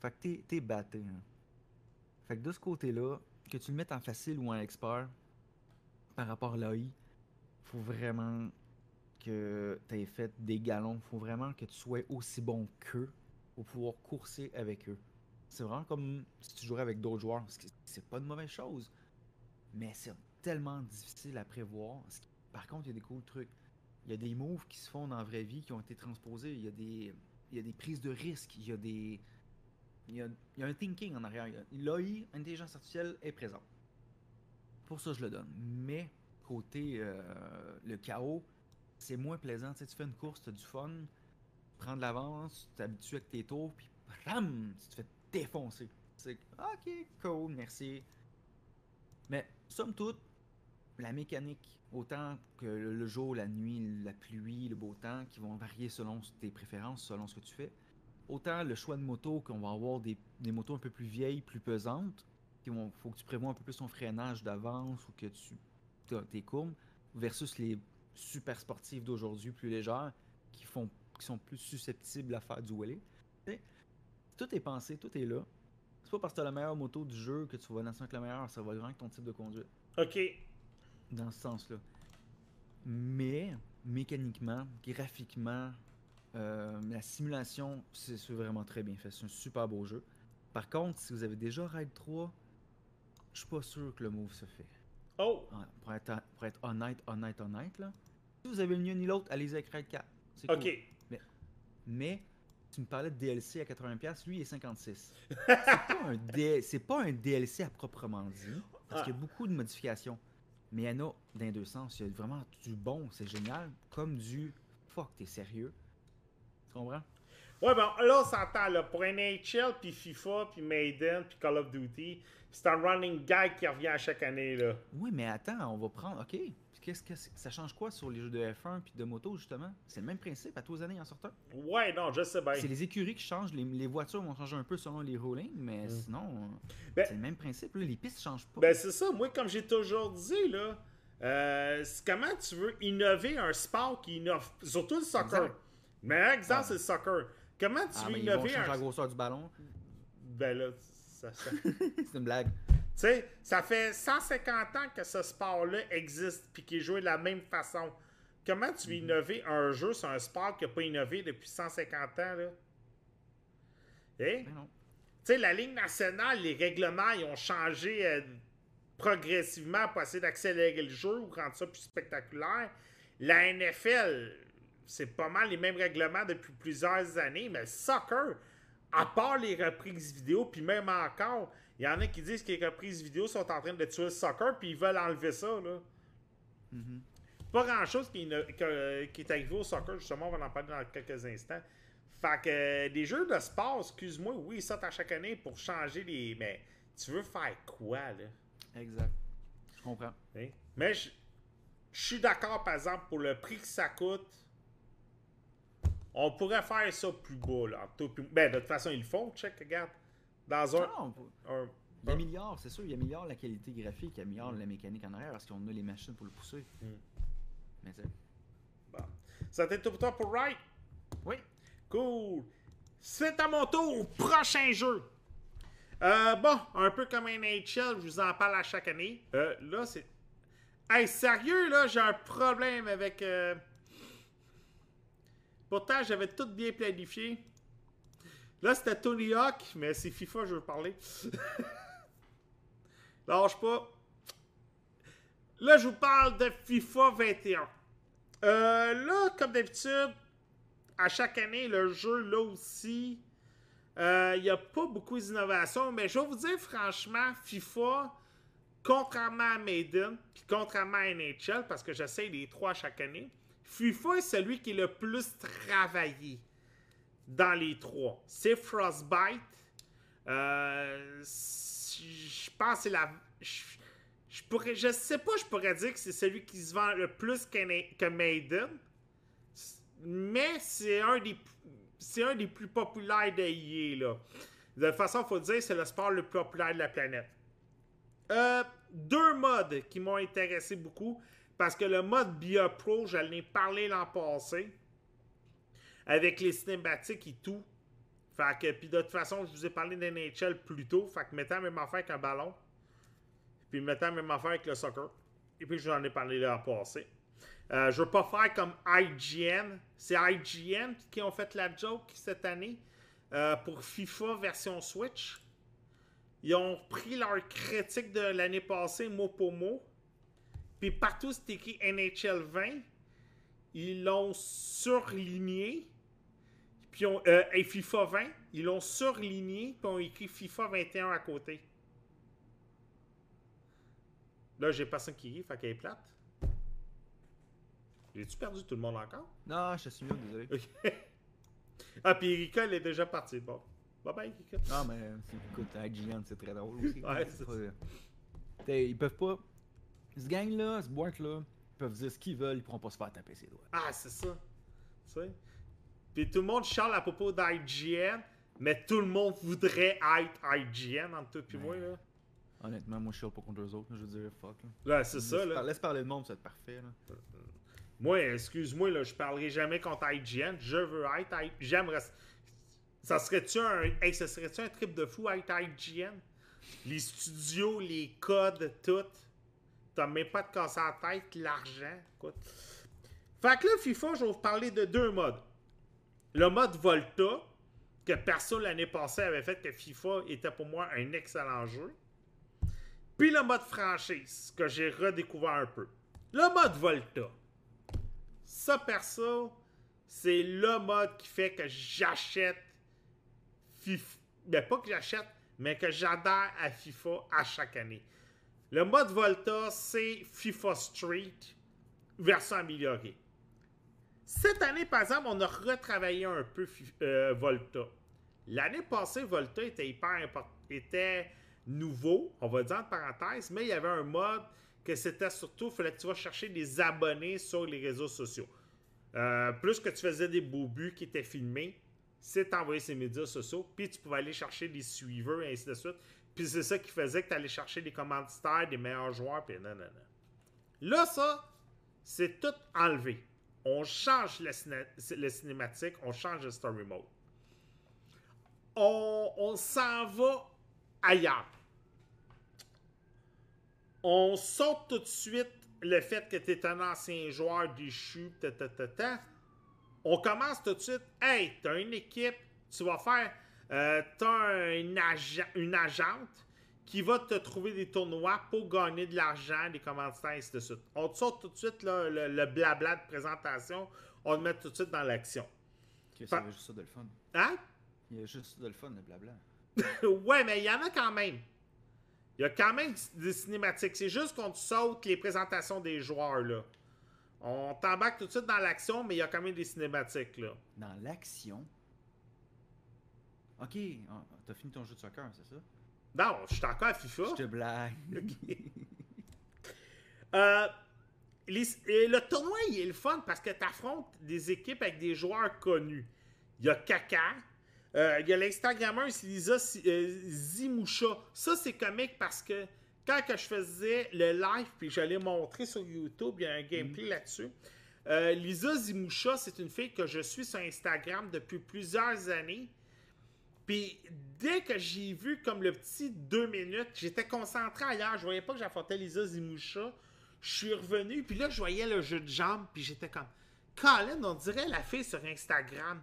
Fait que t'es, t'es batté. hein. Fait que de ce côté-là, que tu le mettes en facile ou en expert, par rapport à l'AI, faut vraiment que tu aies fait des galons. faut vraiment que tu sois aussi bon qu'eux pour pouvoir courser avec eux. C'est vraiment comme si tu jouerais avec d'autres joueurs. C'est pas une mauvaise chose. Mais c'est tellement difficile à prévoir. Par contre, il y a des cool trucs. Il y a des moves qui se font dans la vraie vie qui ont été transposés. Il y a des, il y a des prises de risques. Il y a des. Il y a, il y a un thinking en arrière. L'AI, intelligence artificielle, est présente. Pour ça, je le donne. Mais, côté euh, le chaos, c'est moins plaisant. Tu tu fais une course, tu as du fun, tu prends de l'avance, tu t'habitues avec tes tours, puis ram, tu te fais défoncer. C'est ok, cool, merci. Mais, somme toute, la mécanique, autant que le jour, la nuit, la pluie, le beau temps, qui vont varier selon tes préférences, selon ce que tu fais. Autant le choix de moto, qu'on va avoir des, des motos un peu plus vieilles, plus pesantes, qui faut que tu prévois un peu plus ton freinage d'avance ou que tu tes courbes, versus les super sportives d'aujourd'hui, plus légères, qui font, qui sont plus susceptibles à faire du wheelie. Tout est pensé, tout est là. C'est pas parce que tu as la meilleure moto du jeu que tu vas lancer avec la meilleure, ça va vraiment que ton type de conduite
Ok.
dans ce sens-là. Mais mécaniquement, graphiquement, euh, la simulation, c'est vraiment très bien fait. C'est un super beau jeu. Par contre, si vous avez déjà Ride 3, je suis pas sûr que le move se fait.
Oh.
Pour être, pour être honnête, honnête, honnête, là. Si vous avez ni un ni l'autre, allez-y avec Ride 4. C'est cool.
Ok.
Mais tu me parlais de DLC à 80$, lui il est 56. (laughs) c'est pas, pas un DLC à proprement dit, parce
Ah.
qu'il y a beaucoup de modifications. Mais il y en a dans les deux sens. Il y a vraiment du bon, c'est génial, comme du fuck, t'es sérieux. Tu comprends?
Ouais, bon, là, on s'entend, là. Pour NHL, puis FIFA, puis Maiden, puis Call of Duty, c'est un running guide qui revient à chaque année, là.
Oui, mais attends, on va prendre. Ok. Qu'est-ce que c'est- ça change quoi sur les jeux de F1 puis de moto justement? C'est le même principe à tous les années en sortant?
Ouais, non, je sais bien.
C'est les écuries qui changent, les, les voitures vont changer un peu selon les rulings, mais sinon euh,
Ben-
c'est le même principe. là, les pistes changent pas.
Ben, c'est ça. Moi, comme j'ai toujours dit, là, euh, comment tu veux innover un sport qui innove, surtout le soccer.
Exact.
Mais un exemple,
Ah.
c'est le soccer. Comment tu
ah,
veux
mais ils vont
innover
changer la
un.
grosseur du ballon.
Ben là, ça. ça... (laughs)
c'est une blague.
Sais, ça fait 150 ans que ce sport-là existe puis qu'il est joué de la même façon. Comment tu veux
Mhm.
innover un jeu sur un sport qui n'a pas innové depuis 150 ans, là? Hein?
Ben.
Tu sais, la Ligue nationale, les règlements, ils ont changé euh, progressivement pour essayer d'accélérer le jeu ou rendre ça plus spectaculaire. La NFL, c'est pas mal les mêmes règlements depuis plusieurs années, mais le soccer, à part les reprises vidéo, puis même encore, il y en a qui disent que les reprises vidéo sont en train de tuer le soccer, puis ils veulent enlever ça, là.
Mhm.
Pas grand chose qui, est arrivé au soccer, justement, on va en parler dans quelques instants. Fait que euh, des jeux de sport, excuse-moi, oui, ils sortent à chaque année pour changer les. Mais tu veux faire quoi, là?
Exact. Je comprends.
Hein? Mais je je suis d'accord, par exemple, pour le prix que ça coûte. On pourrait faire ça plus bas, là. Ben, de toute façon, ils le font, check, regarde. Dans un.
Non,
un-
Il améliore, c'est sûr, il améliore la qualité graphique, il améliore la mécanique en arrière parce qu'on a les machines pour le pousser.
Mm.
Mais sais.
Bon. Ça t'est tout pour toi pour Right?
Oui.
Cool. C'est à mon tour prochain jeu. Euh, bon, un peu comme NHL, je vous en parle à chaque année. Euh, là, c'est. Hey, sérieux, là, j'ai un problème avec. euh, Pourtant, j'avais tout bien planifié. Là, c'était Tony Hawk, mais c'est FIFA, je veux parler. (laughs) Lâche pas. Là, je vous parle de FIFA 21. Euh, là, comme d'habitude, à chaque année, le jeu, là aussi, euh, il n'y a pas beaucoup d'innovation. Mais je vais vous dire, franchement, FIFA, contrairement à Maiden, puis contrairement à NHL, parce que j'essaie les trois chaque année, FIFA est celui qui est le plus travaillé dans les trois. C'est Frostbite. Euh, je pense que c'est la. Je, je sais pas, je pourrais dire que c'est celui qui se vend le plus que, que Maiden. Mais c'est un des c'est un plus populaires de EA. De toute façon, il faut dire c'est le sport le plus populaire de la planète. Euh, deux modes qui m'ont intéressé beaucoup. Parce que le mode Bia Pro, je l'ai parlé l'an passé. Avec les cinématiques et tout. Fait que, puis de toute façon, je vous ai parlé d'NHL plus tôt. Fait que mettant même affaire avec un ballon. Puis mettant même affaire avec le soccer. Et puis je en ai parlé l'an passé. Euh, je veux pas faire comme IGN. C'est IGN qui ont fait la joke cette année euh, pour FIFA version Switch. Ils ont pris leur critique de l'année passée mot pour mot. Puis partout c'est écrit NHL 20. Ils l'ont surligné. Puis on, euh, et FIFA 20. Ils l'ont surligné. Puis ont écrit FIFA 21 à côté. Là, j'ai personne qui rit, fait qu'elle est plate. J'ai-tu perdu tout le monde encore?
Non, je suis mieux, désolé. (laughs)
Ah, puis Erika, elle est déjà partie. Bon. Bye bye, Erika.
Non, mais écoute, IGN, c'est très drôle aussi. (laughs)
Ouais,
C'est pas- T'sais, Ils peuvent pas. Ce gang-là, ce boîte-là, ils peuvent dire ce qu'ils veulent, ils pourront pas se faire taper ses doigts.
Ah, c'est ça. Tu sais? Puis tout le monde charle à propos d'IGN, mais tout le monde voudrait être IGN entre toi et moi, là.
Honnêtement, moi je suis pas contre eux autres, je veux dire, fuck. Là.
Là, c'est ça,
Laisse
là.
par- Laisse parler le monde, ça va être parfait. Là.
Moi, excuse-moi, là, je parlerai jamais contre IGN. Je veux être I- J'aimerais. Ça serait-tu un. Hey, ça serait-tu un trip de fou être IGN? Les studios, les codes, tout. T'as même pas de casser la tête, l'argent. Écoute. Fait que là, FIFA, je vais vous parler de deux modes. Le mode Volta, que personne l'année passée avait fait que FIFA était pour moi un excellent jeu. Puis le mode franchise, que j'ai redécouvert un peu. Le mode Volta. Ça, perso, c'est le mode qui fait que j'achète FIFA. Ben, pas que j'achète, mais que j'adhère à FIFA à chaque année. Le mode Volta, c'est FIFA Street, version améliorée. Cette année, par exemple, on a retravaillé un peu euh, Volta. L'année passée, Volta était hyper important, était nouveau, on va dire en parenthèse, mais il y avait un mode que c'était surtout, il fallait que tu vas chercher des abonnés sur les réseaux sociaux. Euh, plus que tu faisais des beaux buts qui étaient filmés, c'est envoyer ces médias sociaux, puis tu pouvais aller chercher des suiveurs et ainsi de suite. Puis c'est ça qui faisait que tu allais chercher des commanditaires, des meilleurs joueurs, puis non. Là, ça, c'est tout enlevé. On change le, ciné- le cinématique, on change le story mode. On, s'en va ailleurs. On saute tout de suite le fait que tu es un ancien joueur déchu, ta. On commence tout de suite. Hey, t'as une équipe, tu vas faire. Euh, t'as un agent, une agente qui va te trouver des tournois pour gagner de l'argent, des commanditaires, et ainsi de suite. On te sort tout de suite là, le, le blabla de présentation. On te met tout de suite dans l'action.
Ok,
Fa-
ça juste ça de le fun.
Hein?
Il y a juste ça de le fun, le blabla. (laughs)
ouais, mais il y en a quand même. Il y a quand même des cinématiques. C'est juste qu'on te saute les présentations des joueurs, là. On t'embarque tout de suite dans l'action, mais il y a quand même des cinématiques, là.
Dans l'action? Ok, t'as fini ton jeu de soccer, c'est ça?
Non, je suis encore à FIFA.
Je te blague. (laughs)
Euh, les- le tournoi, il est le fun parce que tu affrontes des équipes avec des joueurs connus. Il y a Kaka, Euh, il y a l'Instagrammeur, c'est Lisa euh, Zimoucha. Ça, c'est comique parce que quand que je faisais le live, puis j'allais montrer sur YouTube, il y a un gameplay là-dessus. Euh, Lisa Zimoucha, c'est une fille que je suis sur Instagram depuis plusieurs années. Puis dès que j'ai vu comme le petit deux minutes, j'étais concentré ailleurs. Je voyais pas que j'affrontais Lisa Zimoucha. Je suis revenu, puis là, je voyais le jeu de jambes, puis j'étais comme... Colin, on dirait la fille sur Instagram.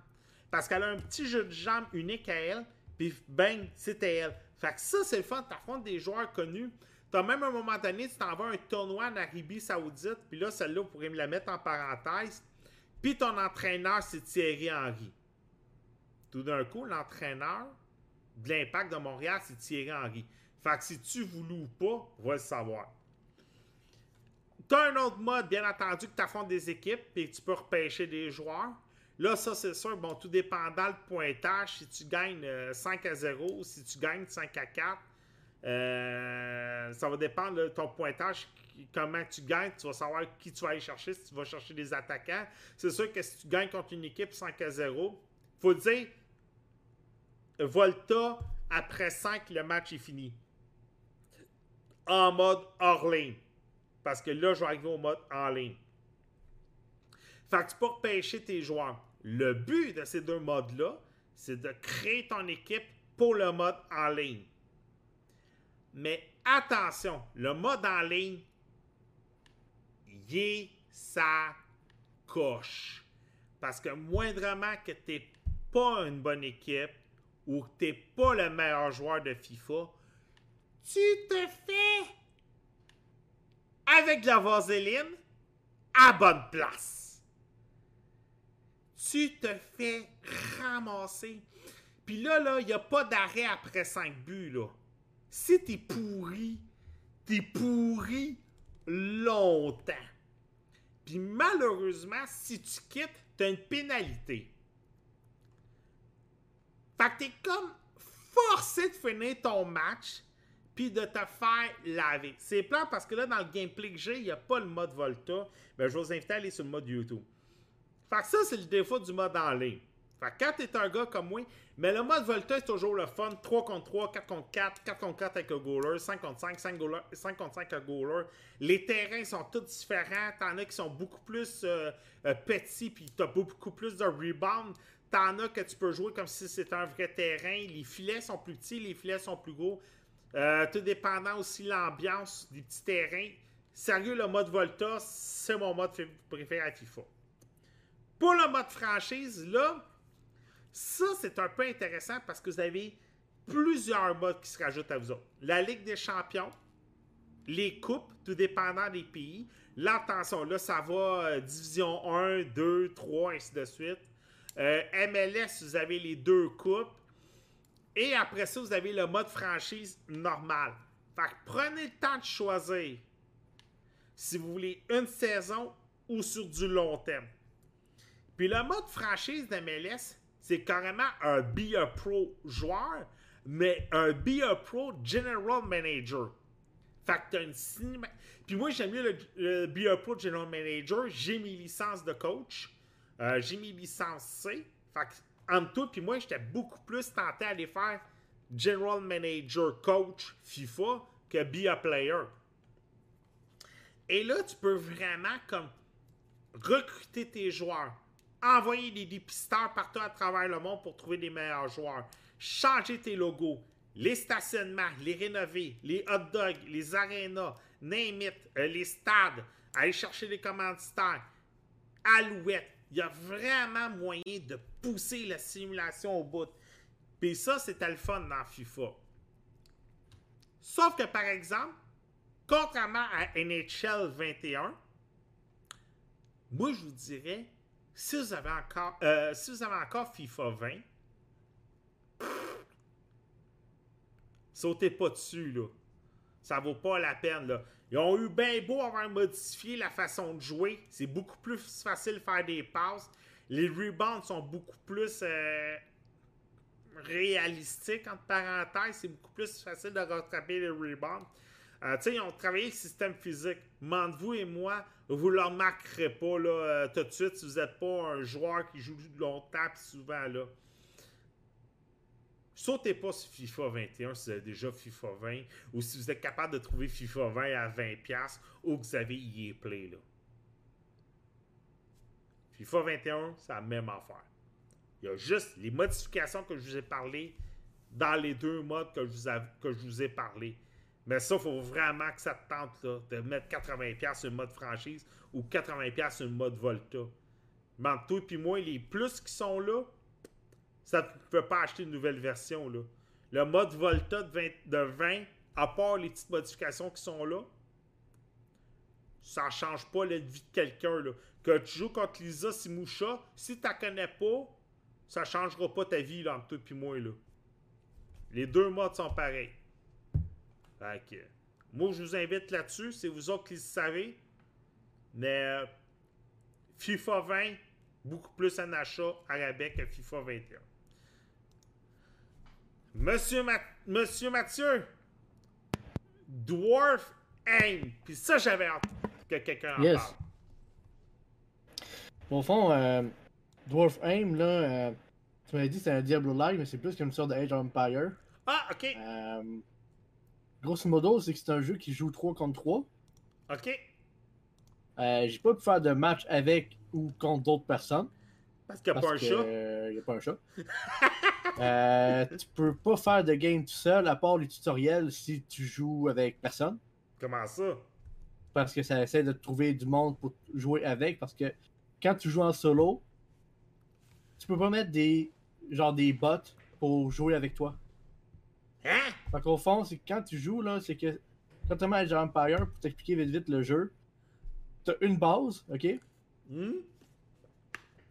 Parce qu'elle a un petit jeu de jambes unique à elle, puis bang, c'était elle. Fait que ça, c'est le fun, t'affrontes des joueurs connus. T'as même un moment donné, tu t'en vas un tournoi en Arabie Saoudite, puis là, celle-là, vous pourrez me la mettre en parenthèse. Puis ton entraîneur, c'est Thierry Henry. Tout d'un coup, l'entraîneur de l'Impact de Montréal, c'est Thierry Henry. Fait que si tu voulais ou pas, va le savoir. T'as un autre mode, bien entendu, que tu affrontes des équipes et tu peux repêcher des joueurs. Là, ça, c'est sûr, bon, tout dépendant le pointage, si tu gagnes 5 euh, à 0, si tu gagnes 5 à 4, euh, ça va dépendre de ton pointage, comment tu gagnes, tu vas savoir qui tu vas aller chercher, si tu vas chercher des attaquants. C'est sûr que si tu gagnes contre une équipe 5 à 0, faut dire, Volta, après 5, le match est fini. En mode hors ligne. Parce que là, je vais arriver au mode en ligne. Fait que tu peux repêcher tes joueurs. Le but de ces deux modes-là, c'est de créer ton équipe pour le mode en ligne. Mais attention, le mode en ligne, il est sa coche. Parce que moindrement que tu n'es pas une bonne équipe ou que tu n'es pas le meilleur joueur de FIFA, tu te fais avec de la vaseline à bonne place. Tu te fais ramasser. Puis là, là, il n'y a pas d'arrêt après 5 buts, là. Si t'es pourri, t'es pourri longtemps. Puis malheureusement, si tu quittes, t'as une pénalité. Fait que t'es comme forcé de finir ton match puis de te faire laver. C'est plan parce que là, dans le gameplay que j'ai, il n'y a pas le mode Volta. Mais je vous invite à aller sur le mode YouTube. Fait que ça, c'est le défaut du mode en ligne. Fait que quand t'es un gars comme moi, mais le mode Volta est toujours le fun. 3 contre 3, 4 contre 4, 4 contre 4 avec le goaler, 5 contre 5, 5, goaler, 5 contre 5 avec le goaler. Les terrains sont tous différents. T'en as qui sont beaucoup plus euh, euh, petits, puis t'as beaucoup plus de rebound. T'en as que tu peux jouer comme si c'était un vrai terrain. Les filets sont plus petits, les filets sont plus gros. Euh, tout dépendant aussi l'ambiance des petits terrains. Sérieux, le mode Volta, c'est mon mode préféré à FIFA. Pour le mode franchise, là, ça c'est un peu intéressant parce que vous avez plusieurs modes qui se rajoutent à vous autres. La Ligue des champions, les coupes, tout dépendant des pays. L'attention, là, ça va euh, Division 1, 2, 3, ainsi de suite. Euh, MLS, vous avez les deux coupes. Et après ça, vous avez le mode franchise normal. Fait que prenez le temps de choisir si vous voulez une saison ou sur du long terme. Puis le mode franchise de MLS, c'est carrément un Be a Pro joueur, mais un Be a Pro General Manager. Fait que t'as une cinéma... Puis moi, j'aime mieux le, Be a Pro General Manager. J'ai mes licences de coach. Euh, j'ai mes licences C. Puis moi, j'étais beaucoup plus tenté à aller faire General Manager Coach FIFA que Be a Player. Et là, tu peux vraiment comme recruter tes joueurs, envoyer des dépisteurs partout à travers le monde pour trouver des meilleurs joueurs, changer tes logos, les stationnements, les rénover, les hot dogs, les arénas, name it, euh, les stades, aller chercher des commanditaires, Alouette, il y a vraiment moyen de pousser la simulation au bout. Puis ça, c'était le fun dans FIFA. Sauf que, par exemple, contrairement à NHL 21, moi, je vous dirais, si vous avez encore, euh, si vous avez encore FIFA 20, sautez pas dessus, là. Ça vaut pas la peine, là. Ils ont eu bien beau avoir modifié la façon de jouer. C'est beaucoup plus facile de faire des passes. Les rebounds sont beaucoup plus euh, réalistiques, entre parenthèses. C'est beaucoup plus facile de rattraper les rebounds. Euh, ils ont travaillé le système physique. Entre vous et moi, vous ne le remarquerez pas là, euh, tout de suite si vous n'êtes pas un joueur qui joue longtemps et souvent. là. Sautez pas sur FIFA 21 si vous avez déjà FIFA 20 ou si vous êtes capable de trouver FIFA 20 à 20$ ou que vous avez EA Play. Là. FIFA 21, c'est la même affaire. Il y a juste les modifications que je vous ai parlé dans les deux modes que je vous, que je vous ai parlé. Mais ça, il faut vraiment que ça te tente de mettre 80$ sur le mode franchise ou 80$ sur le mode Volta. Mais entre toi et moi, les plus qui sont là, ça ne peut pas acheter une nouvelle version. Là. Le mode Volta de 20, de 20, à part les petites modifications qui sont là, ça ne change pas la vie de quelqu'un. Que tu joues contre Lisa Simusha, si tu la connais pas, ça changera pas ta vie entre toi et moi. Là. Les deux modes sont pareils. Fait moi, je vous invite là-dessus. C'est vous autres qui le savez. Mais euh, FIFA 20, beaucoup plus en achat à rabais que FIFA 21. Monsieur, Ma- Monsieur Mathieu, Dwarf Aim. Puis ça, j'avais hâte que quelqu'un en
Yes.
parle.
Au fond, euh, Dwarf Aim, là, euh, tu m'avais dit que c'est un Diablo-like, mais c'est plus qu'une sorte de Age of Empire.
Ah, ok.
Euh, grosso modo, c'est que c'est un jeu qui joue 3 contre 3.
Ok.
J'ai pas pu faire de match avec ou contre d'autres personnes.
Parce qu'il n'y a
parce
pas un chat.
euh, y a pas un chat. (laughs) Euh, tu peux pas faire de game tout seul, à part les tutoriels, si tu joues avec personne.
Comment ça?
Parce que ça essaie de trouver du monde pour jouer avec. Parce que quand tu joues en solo, tu peux pas mettre des genre des bots pour jouer avec toi.
Hein?
Fait qu'au fond, c'est que quand tu joues, là, c'est que quand tu mets Age Empire, pour t'expliquer vite vite le jeu, t'as une base, ok?
Hmm?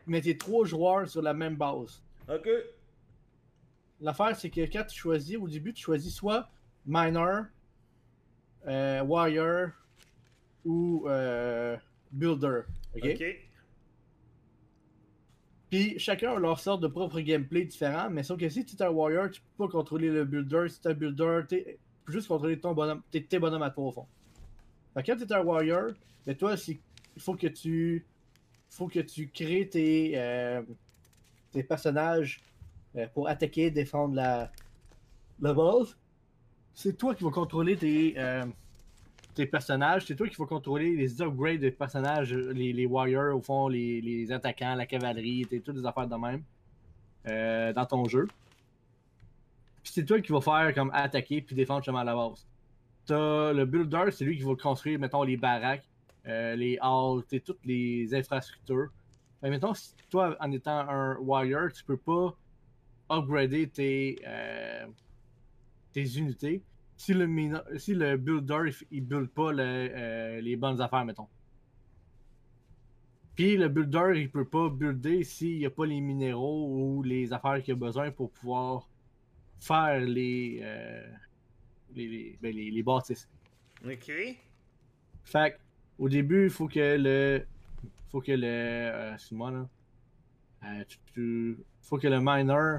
Mais t'es trois joueurs sur la même base.
Ok.
L'affaire, c'est que quand tu choisis, au début, tu choisis soit Miner, euh, Wire ou euh, Builder. ok? Puis chacun a leur sorte de propre gameplay différent, mais sauf que si tu es un Warrior, tu peux pas contrôler le Builder. Si tu es un Builder, t'es- tu peux juste contrôler ton bonhomme, tes, tes bonhommes à toi au fond. Fait que quand tu es un Warrior, mais toi, c'est- il faut que tu faut que tu crées tes, euh, tes personnages pour attaquer, défendre la, base. C'est toi qui vas contrôler tes, euh, tes personnages, c'est toi qui vas contrôler les upgrades des personnages, les, les warriors, au fond, les, les attaquants, la cavalerie, t'es toutes des affaires de même euh, dans ton jeu. Puis c'est toi qui vas faire comme attaquer puis défendre à la base. T'as le builder, c'est lui qui va construire, mettons, les baraques, euh, les halls, toutes les infrastructures. Mais mettons, si toi, en étant un warrior, tu peux pas upgrader tes, euh, tes unités si le, mina- si le builder il, build pas le, euh, les bonnes affaires, mettons. Puis le builder il peut pas builder s'il n'y a pas les minéraux ou les affaires qu'il a besoin pour pouvoir faire les, euh, les, les, ben, les, les bâtisses.
Ok.
Fait au début, il faut que le. faut que le. Euh, Excuse-moi là. Tu- tu- faut que le miner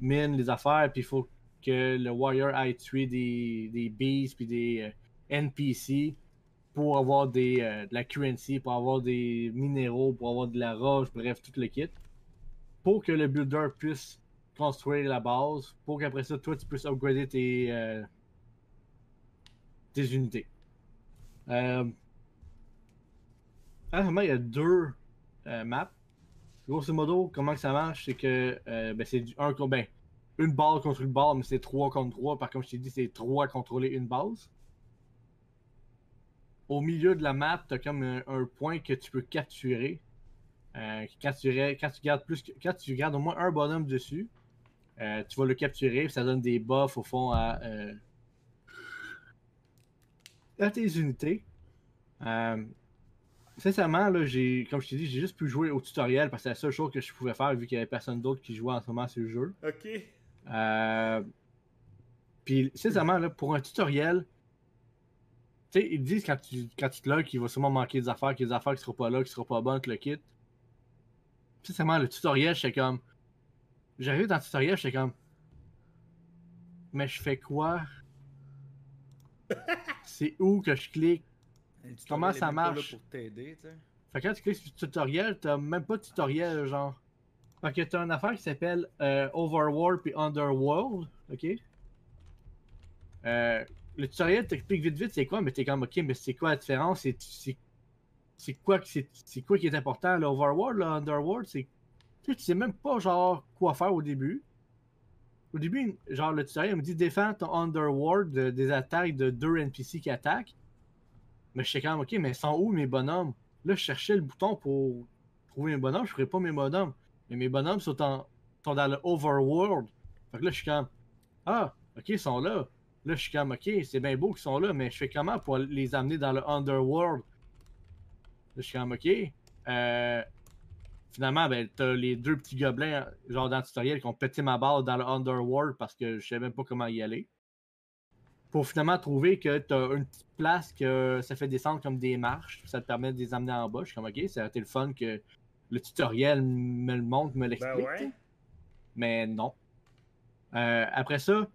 mine les affaires, puis il faut que le warrior aille tuer des, des bees puis des euh, NPC pour avoir des, euh, de la currency, pour avoir des minéraux, pour avoir de la roche, bref, tout le kit. Pour que le builder puisse construire la base, pour qu'après ça, toi, tu puisses upgrader tes, euh, tes unités. Euh, il y a deux euh, maps. Grosso modo, comment que ça marche, c'est que euh, ben, c'est du 1 contre ben, une balle contre une balle, mais c'est 3 contre 3. Par comme je t'ai dit, c'est 3 à contrôler une base. Au milieu de la map, tu as comme un, point que tu peux capturer. Euh, quand, tu, gardes plus quand tu gardes au moins un bonhomme dessus, euh, tu vas le capturer, ça donne des buffs au fond à tes unités. Sincèrement, là, j'ai, comme je t'ai dit, j'ai juste pu jouer au tutoriel parce que c'est la seule chose que je pouvais faire vu qu'il n'y avait personne d'autre qui jouait en ce moment sur le jeu.
Ok.
Euh, Puis, sincèrement, là, pour un tutoriel, tu sais, ils disent quand tu, quand tu te logs qu'il va sûrement manquer des affaires, qu'il y a des affaires qui seront pas là, qui seront pas bonnes, que le kit. Sincèrement, le tutoriel, j'étais comme. J'arrive dans le tutoriel, j'étais comme. Mais je fais quoi? (laughs) C'est où que je clique? Comment ça
là
marche?
pour t'aider, tu sais.
Fait que quand tu cliques sur le tutoriel, t'as même pas de tutoriel, genre. Fait que t'as une affaire qui s'appelle euh, Overworld puis Underworld, ok? Euh, le tutoriel t'explique vite vite c'est quoi, mais t'es comme ok, mais c'est quoi la différence? C'est- C'est c'est quoi, que c'est c'est quoi qui est important? L'Overworld, l'Underworld, c'est. Tu sais, tu sais même pas genre quoi faire au début. Au début, genre le tutoriel me dit défends ton Underworld de- des attaques de deux NPC qui attaquent. Mais je sais quand même, ok, mais sont où mes bonhommes? Là, je cherchais le bouton pour trouver mes bonhommes, je ferais pas mes bonhommes. Mais mes bonhommes sont, en- dans le overworld. Fait que là, je suis comme Ah, ok, ils sont là. Là, je suis comme Ok, c'est bien beau qu'ils sont là, mais je fais comment pour les amener dans le underworld? Là, je suis comme Ok. Euh, finalement, ben, t'as les deux petits gobelins, genre dans le tutoriel, qui ont pété ma balle dans le underworld parce que je savais même pas comment y aller. Pour finalement trouver que t'as une petite place que ça fait descendre comme des marches, ça te permet de les amener en bas. Je suis comme Ok, ça aurait été le fun que le tutoriel me le montre, me
Ben
l'explique.
ouais.
tu. Mais non. Euh, après ça,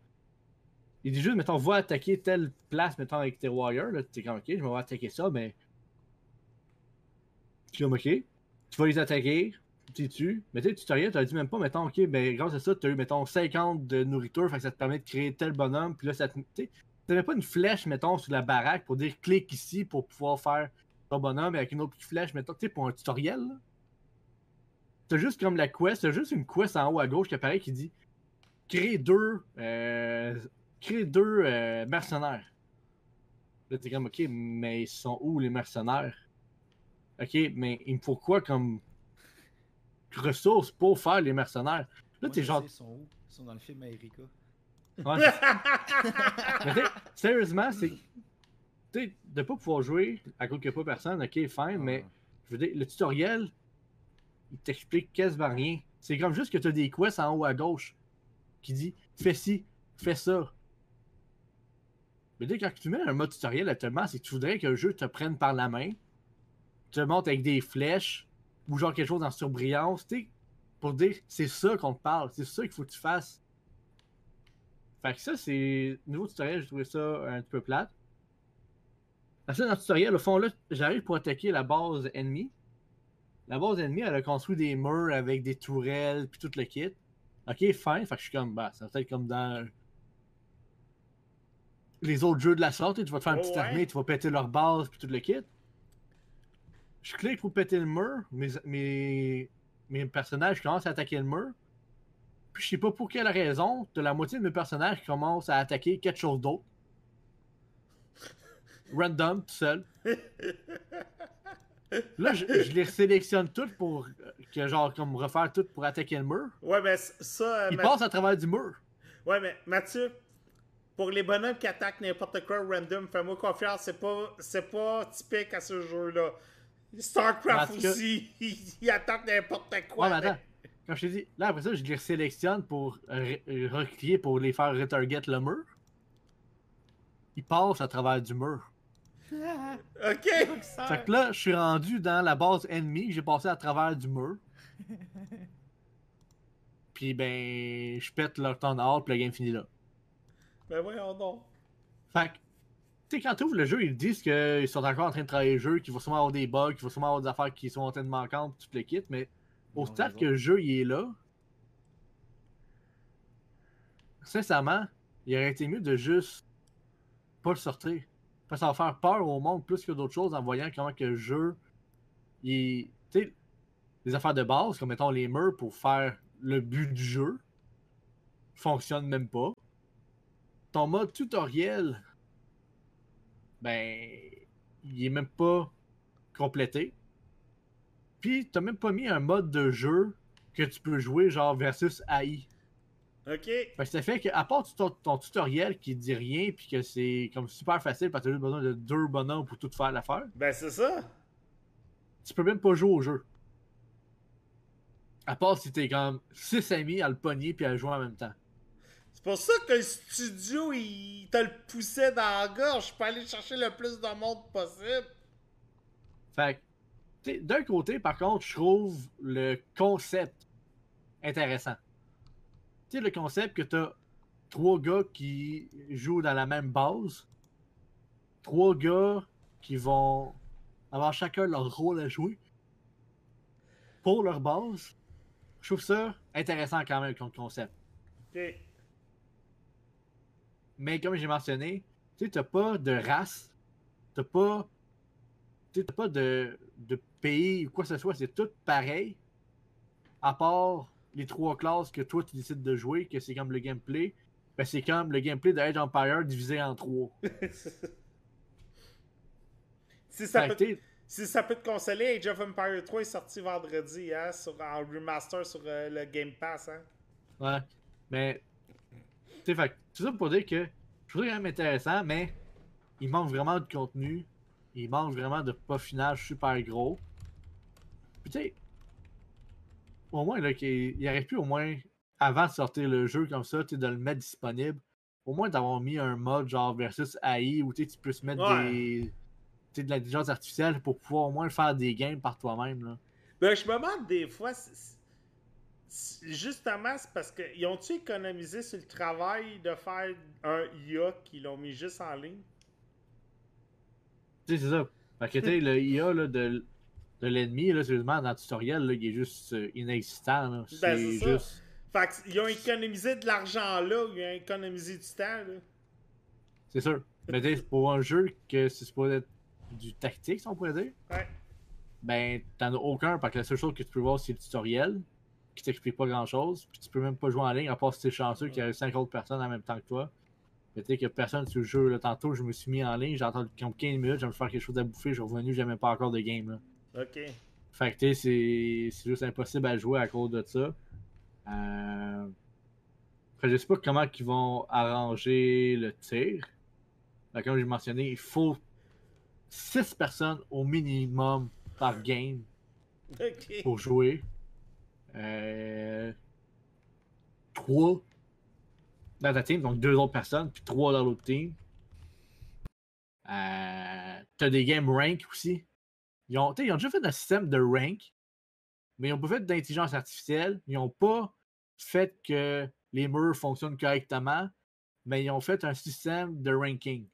il dit juste, mettons, va attaquer telle place, mettons, avec tes warriors. Là, t'es comme, ok, je vais attaquer ça, mais. Je suis comme, ok. Tu vas les attaquer, tu tues. Mais tu sais, le tutoriel, t'as dit même pas, mettons, ok, ben grâce à ça, t'as eu, mettons, 50 de nourriture, fait que ça te permet de créer tel bonhomme, puis là, ça te. Tu sais, t'avais pas une flèche, mettons, sur la baraque pour dire clique ici pour pouvoir faire ton bonhomme avec une autre petite flèche, mettons, tu sais, pour un tutoriel. T'as juste comme la quest, t'as juste une quest en haut à gauche qui apparaît qui dit créer deux euh, créer deux euh, mercenaires. Là t'es comme ok mais ils sont où les mercenaires? Ok mais il me faut quoi comme ressources pour faire les mercenaires? Là t'es genre.
Ils sont où? Ils sont dans le film Erika.
Ouais, (laughs) mais sérieusement, c'est. Tu sais, de pas pouvoir jouer à cause qu'il n'y a pas personne, ok, fine, mais je veux dire, le tutoriel, il t'explique quasiment rien. C'est comme juste que tu as des quests en haut à gauche qui dit fais ci, fais ça. Mais dès quand tu mets un mode tutoriel actuellement, c'est que tu voudrais que le jeu te prenne par la main, te monte avec des flèches ou genre quelque chose en surbrillance, tu sais, pour dire c'est ça qu'on te parle, c'est ça qu'il faut que tu fasses. Fait que ça, c'est. Nouveau tutoriel, j'ai trouvé ça un petit peu plate. Après ça, dans le tutoriel, au fond, là, j'arrive pour attaquer la base ennemie. La base ennemie, elle a construit des murs avec des tourelles, puis tout le kit. Ok, fine. Fait que je suis comme, bah, ça va être comme dans les autres jeux de la sorte. Tu vas te faire une
Oh,
petite
ouais.
armée, tu vas péter leur base, puis tout le kit. Je clique pour péter le mur. Mes, mes, mes personnages commencent à attaquer le mur. Puis je sais pas pour quelle raison, de la moitié de mes personnages commencent à attaquer quelque chose d'autre. Random, tout seul. (laughs) Là, je, je les sélectionne toutes pour que genre comme refaire tout pour attaquer le mur.
ouais, mais ça. euh,
Ils passent à travers du mur.
Ouais, mais Mathieu, pour les bonhommes qui attaquent n'importe quoi random, fais-moi confiance, c'est pas, c'est pas typique à ce jeu-là. StarCraft
Parce que-
aussi, (laughs) ils attaquent n'importe quoi.
Ouais, mais attends. Comme je t'ai dit, là après ça, je les sélectionne pour re- reclier pour les faire retarget le mur. Ils passent à travers du mur. (laughs)
Ok!
Fait que là, je suis rendu dans la base ennemie, j'ai passé à travers du mur. (laughs) Puis ben, je pète leur temps hors, puis le game finit là.
Ben voyons donc.
Fait que, sais, quand tu ouvres le jeu, ils disent qu'ils sont encore en train de travailler le jeu, qu'il va sûrement avoir des bugs, qu'il va sûrement avoir des affaires qui sont en train de manquantes, tout le kit, mais au stade
raison.
que le jeu il est là, sincèrement, il aurait été mieux de juste pas le sortir. Parce que ça va faire peur au monde plus que d'autres choses en voyant comment que le jeu, tu sais, les affaires de base, comme mettons les murs pour faire le but du jeu, fonctionnent même pas. Ton mode tutoriel, ben, il est même pas complété. Puis, t'as même pas mis un mode de jeu que tu peux jouer genre versus AI.
Ok?
Fait que ça fait que, à part ton, ton tutoriel qui dit rien, puis que c'est comme super facile parce que t'as juste besoin de deux bonhommes pour tout faire l'affaire,
Ben c'est ça.
tu peux même pas jouer au jeu. À part si t'es comme six amis à le pogner puis à le jouer en même temps.
C'est pour ça que le studio, il te le poussait dans la gorge. Je peux aller chercher le plus de monde possible.
Fait d'un côté, par contre, je trouve le concept intéressant. Tu sais, le concept que t'as trois gars qui jouent dans la même base, trois gars qui vont avoir chacun leur rôle à jouer pour leur base. je trouve ça intéressant quand même comme concept. Mais comme j'ai mentionné, tu sais, t'as pas de race, t'as pas. Tu sais, t'as pas de, de pays ou quoi que ce soit, c'est tout pareil. À part les trois classes que toi tu décides de jouer, que c'est comme le gameplay. Ben, c'est comme le gameplay de Age of Empire divisé en trois. (laughs)
si, ça peut, si ça peut te consoler, Age of Empire 3 est sorti vendredi hein, sur, en remaster sur euh, le Game Pass. Hein.
Ouais. Mais. Fait tout ça pour dire que je trouve ça quand même intéressant, mais il manque vraiment de contenu. Il manque vraiment de peaufinage super gros. Puis tu sais, au moins, là, qu'il il aurait pu au moins, avant de sortir le jeu comme ça, de le mettre disponible, au moins d'avoir mis un mode genre versus AI où tu peux se mettre
Ouais.
des. de l'intelligence artificielle pour pouvoir au moins faire des games par toi-même. là.
Ben, je me demande des fois, justement, c'est parce qu'ils ont-tu économisé sur le travail de faire un IA qu'ils l'ont mis juste en ligne?
Tu sais, c'est ça. Fait que, tu le IA là, de, de l'ennemi, là, sérieusement, dans le tutoriel, là, il est juste euh, inexistant. là. C'est
Ben, c'est ça.
juste.
Fait qu'ils ont économisé de l'argent là, ils ont économisé du temps. Là.
C'est sûr. Mais tu pour un jeu que c'est supposé être du tactique, si on pourrait dire,
Ouais.
ben, t'en as aucun, parce que la seule chose que tu peux voir, c'est le tutoriel, qui t'explique pas grand chose, puis tu peux même pas jouer en ligne, à part si t'es chanceux qu'il y a 5 autres personnes en même temps que toi. Mais tu sais, a personne sur le jeu, là. Tantôt, je me suis mis en ligne, j'ai entendu comme 15 minutes, j'ai me faire quelque chose à bouffer, je suis revenu, j'ai même pas encore de game, là.
Ok.
Fait que tu sais, c'est c'est juste impossible à jouer à cause de ça. Euh... Fait que je sais pas comment ils vont arranger le tir. Fait que comme j'ai mentionné, il faut 6 personnes au minimum par game pour jouer. Euh... 3 dans ta team, donc 2 autres personnes, puis 3 dans l'autre team. Euh... T'as des games rank aussi. Ils ont, ils ont déjà fait un système de rank, mais ils n'ont pas fait d'intelligence artificielle. Ils n'ont pas fait que les murs fonctionnent correctement, mais ils ont fait un système de ranking.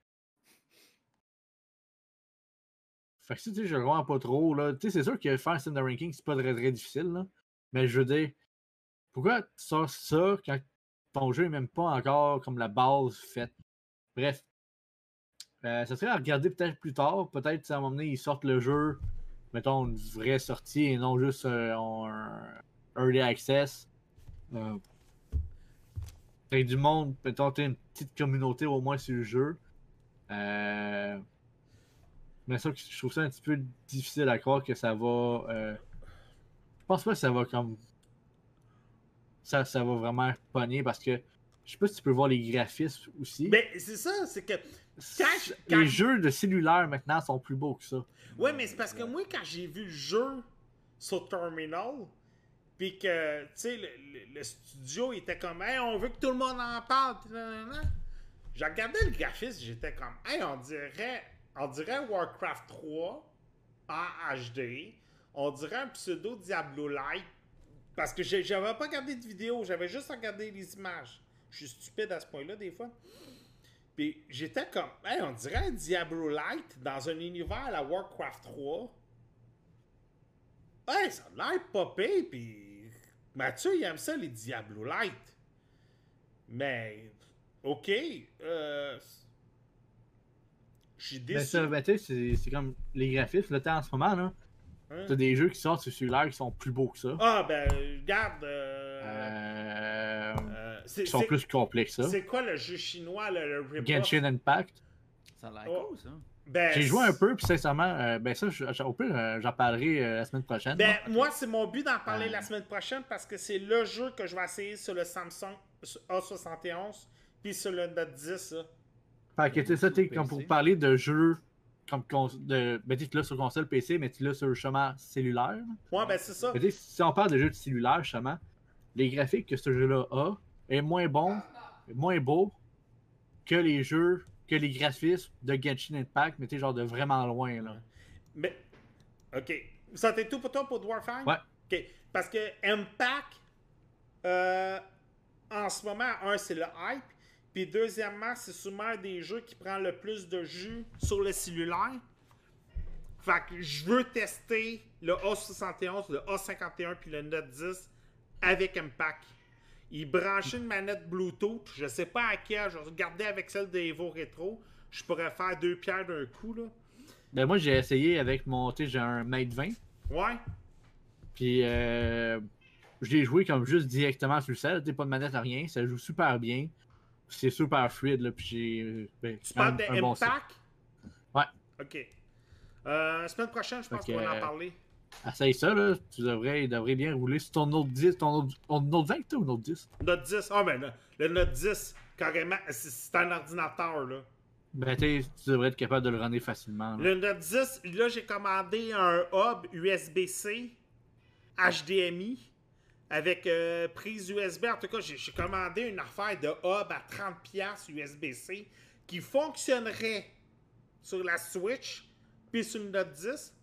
Fait que si tu sais, je le comprends pas trop, là. Tu sais, c'est sûr que faire un système de ranking, c'est pas très, très difficile, là. Mais je veux dire, pourquoi tu sors ça quand ton jeu est même pas encore comme la base faite? Bref. Euh, ça serait à regarder peut-être plus tard. Peut-être à un moment donné, ils sortent le jeu, mettons, une vraie sortie et non juste euh, un early access. Euh, du monde, mettons, une petite communauté au moins sur le jeu. Euh, mais ça, je trouve ça un petit peu difficile à croire que ça va. Je pense pas que ça va comme. Ça, ça va vraiment pogner parce que je sais pas si tu peux voir les graphismes aussi.
Mais c'est ça, c'est que. quand-
Les jeux de cellulaire maintenant sont plus beaux que ça.
Ouais, mais c'est parce que moi, quand j'ai vu le jeu sur Terminal, puis que, tu sais, le, le- le studio était comme, hey, on veut que tout le monde en parle. J'ai regardé le graphisme, j'étais comme, hey, on dirait, on dirait Warcraft 3 en HD, on dirait un pseudo Diablo-like, parce que j'avais pas regardé de vidéo, j'avais juste regardé les images. Je suis stupide à ce point-là, des fois. Puis j'étais comme, hey, on dirait un Diablo Light dans un univers à la Warcraft 3. Hey, ça a l'air popé, puis Mathieu, il aime ça, les Diablo Light. Mais, ok, euh, je suis
Mais
déçu.
Ben, ça, ben, c'est comme les graphismes, le temps en ce moment, là.
Hein?
T'as des jeux qui sortent sur cellulaire qui sont plus beaux que ça.
Ah, ben, regarde. euh,
Euh,
euh,
qui sont plus complexes que ça.
c'est quoi le jeu chinois, le, le?
Genshin Impact.
Ça a l'air
Oh.
cool, ça.
Ben,
J'ai joué un peu, puis sincèrement, euh, ben ça, je- je- au pire, euh, j'en parlerai euh, la semaine prochaine.
Ben,
là.
moi, c'est mon but d'en parler
Euh.
la semaine prochaine parce que c'est le jeu que je vais essayer sur le Samsung A71 puis sur le Note 10. là.
Fait que, tu sais, comme pour parler de jeux comme de. Ben, tu l'as sur console PC, mais tu l'as sur le chemin cellulaire.
Ouais, ben c'est ça.
Si on parle de jeux de cellulaire, justement, les graphiques que ce jeu-là a est moins bon, moins beau que les jeux, que les graphismes de Genshin Impact, mais tu genre de vraiment loin, là.
Mais, ok. Ça t'est tout pour toi pour Dwarfine?
Ouais.
Ok. Parce que Impact, euh, en ce moment, un, c'est le hype. Puis deuxièmement, c'est sûrement un des jeux qui prend le plus de jus sur le cellulaire. Fait que je veux tester le A71, le A51 puis le Note 10 avec Impact. Il branchait une manette Bluetooth, je sais pas à quelle, je regardais avec celle d'Evo Retro. Je pourrais faire deux pierres d'un coup, là.
Ben moi j'ai essayé avec mon, tu sais, j'ai un Mate 20.
Ouais.
Puis euh, je l'ai joué comme juste directement sur le sel, pas de manette à rien, ça joue super bien. C'est super fluide là, puis j'ai ben,
Tu parles de
un bon.
Impact?
Ouais.
Ok. Euh, semaine prochaine, je pense qu'on
que,
va en
euh,
parler.
Essaye ça là, tu devrais, bien rouler sur ton Note 10, ton Note, ton Note 20 toi, ou Note 10?
Note 10. Ah, ben, le, le Note 10, carrément, c'est- un ordinateur, là.
Ben tu devrais être capable de le runner facilement. là.
Le Note 10, là, j'ai commandé un hub USB-C HDMI avec euh, prise USB. En tout cas, j'ai commandé une affaire de hub à 30$ USB-C qui fonctionnerait sur la Switch puis sur le Note 10.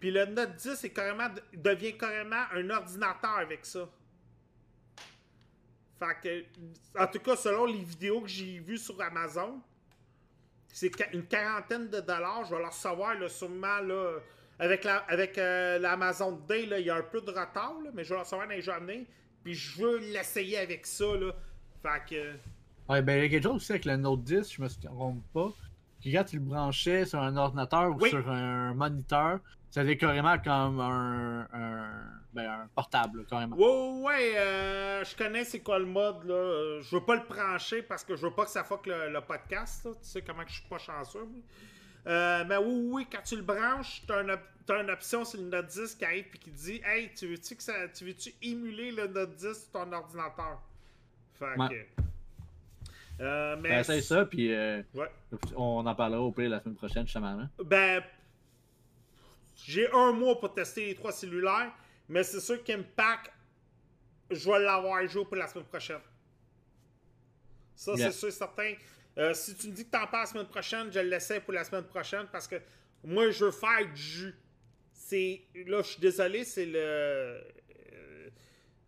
Puis le Note 10 est carrément, devient carrément un ordinateur avec ça. Fait que, en tout cas, selon les vidéos que j'ai vues sur Amazon, c'est une quarantaine de dollars. Je vais le recevoir là, sûrement là, avec la avec euh, l'Amazon Day. Là, il y a un peu de retard, là, mais je vais le recevoir dans les journées. Puis je veux l'essayer avec ça. Là. Fait que.
Ouais, ben il y a quelque chose aussi avec le Note 10, je me trompe pas. Quand tu le branchais sur un ordinateur ou
Oui.
sur un moniteur, ça avait carrément comme un, un, ben, un portable, carrément.
Ouais, ouais, euh, je connais c'est quoi le mode. Là. Euh, Je veux pas le brancher parce que je veux pas que ça fuck le, le podcast. là. Tu sais comment que je suis pas chanceux. Euh, mais oui, oui, quand tu le branches, t'as une, op- t'as une option sur le Note 10 qui arrive et qui dit Hey, tu veux-tu que ça. Tu veux-tu émuler le Note 10 sur ton ordinateur? Fait
Ouais.
que. Euh, mais.
Ben, essaye ça, puis euh,
Ouais.
on en parlera au pire la semaine prochaine, justement. Là.
Ben, j'ai un mois pour tester les trois cellulaires, mais c'est sûr qu'Impact, je vais l'avoir joué pour la semaine prochaine. Ça,
Yeah.
c'est sûr et certain. Euh, si tu me dis que t'en parles la semaine prochaine, je l'essaie pour la semaine prochaine parce que moi, je veux faire du jus. Là, je suis désolé, c'est le.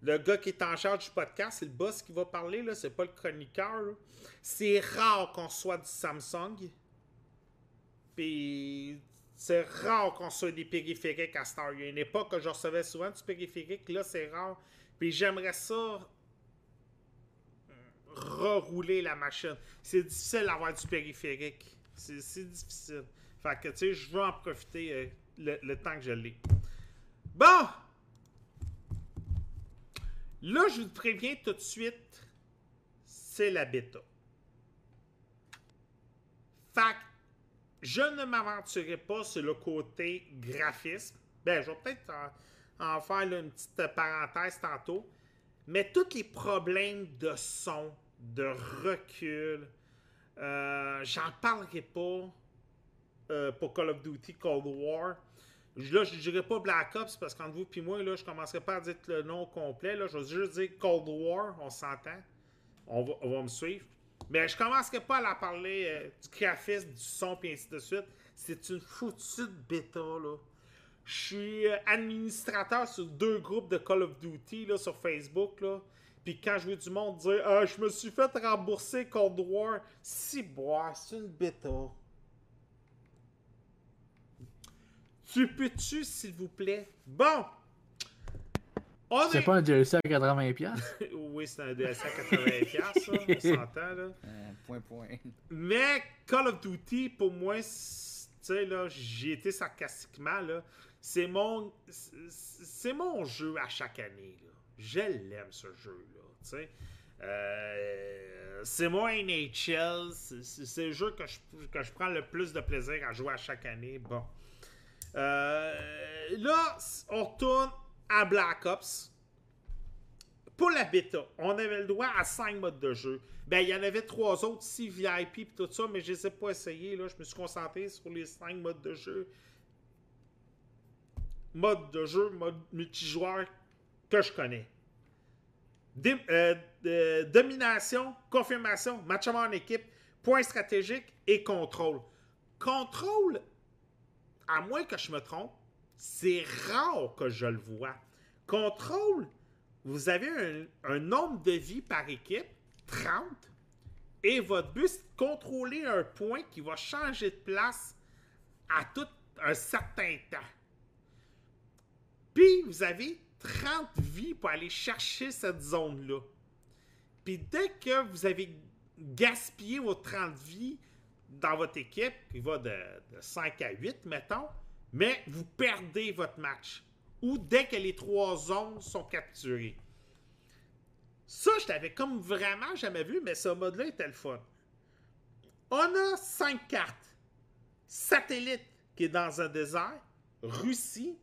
Le gars qui est en charge du podcast, c'est le boss qui va parler, là, c'est pas le chroniqueur. C'est rare qu'on soit du Samsung. Puis c'est rare qu'on soit des périphériques à Star. Il y a une époque que je recevais souvent du périphérique, là c'est rare. Puis j'aimerais ça rerouler la machine. C'est difficile d'avoir du périphérique. C'est c'est difficile. Fait que tu sais, je veux en profiter euh, le, temps que je l'ai. Bon! Là, je vous préviens tout de suite, c'est la bêta. Fait je ne m'aventurerai pas sur le côté graphisme. Ben, je vais peut-être en, faire une petite parenthèse tantôt. Mais tous les problèmes de son, de recul, euh, j'en parlerai pas euh, pour Call of Duty Cold War. Là, je ne dirais pas Black Ops parce qu'entre vous et moi, là, je ne commencerai pas à dire le nom complet. Là, je vais juste dire Cold War, on s'entend. On va, on va me suivre. Mais je commencerai pas à la parler euh, du graphisme, du son, puis ainsi de suite. C'est une foutue de bêta, là. Je suis euh, administrateur sur deux groupes de Call of Duty, là, sur Facebook, là. Puis quand je vois du monde dire « Ah, je me suis fait rembourser Cold War », si boire, c'est une bêta. Tu peux-tu, s'il vous plaît? Bon! On
C'est
est-
pas un DLC à 80$? (laughs)
oui, c'est un DLC à 80$, ça, on (laughs) s'entend, là.
Euh, point, point.
Mais Call of Duty, pour moi, c'est- tu sais, là, j'ai été sarcastiquement, là. C'est mon, c'est- mon jeu à chaque année, là. Je l'aime, ce jeu-là, tu sais. Euh, c'est mon NHL, c'est- c'est c'est le jeu que je, que je prends le plus de plaisir à jouer à chaque année. Bon. Euh, là, on retourne à Black Ops. Pour la bêta, on avait le droit à 5 modes de jeu. Ben, il y en avait trois autres, 6 VIP et tout ça, mais je les ai pas essayés. Là. Je me suis concentré sur les 5 modes de jeu. Mode de jeu, mode multijoueur que je connais. Euh, domination, confirmation, match en équipe, point stratégique et contrôle. Contrôle, à moins que je me trompe, c'est rare que je le vois. Contrôle, vous avez un, nombre de vies par équipe, 30, et votre but, c'est de contrôler un point qui va changer de place à tout un certain temps. Puis, vous avez 30 vies pour aller chercher cette zone-là. Puis dès que vous avez gaspillé vos 30 vies dans votre équipe, qui va de, de 5 à 8, mettons, mais vous perdez votre match. Ou dès que les trois zones sont capturées. Ça, je t'avais comme vraiment jamais vu, mais ce mode-là était le fun. On a cinq cartes. Satellite, qui est dans un désert. Russie,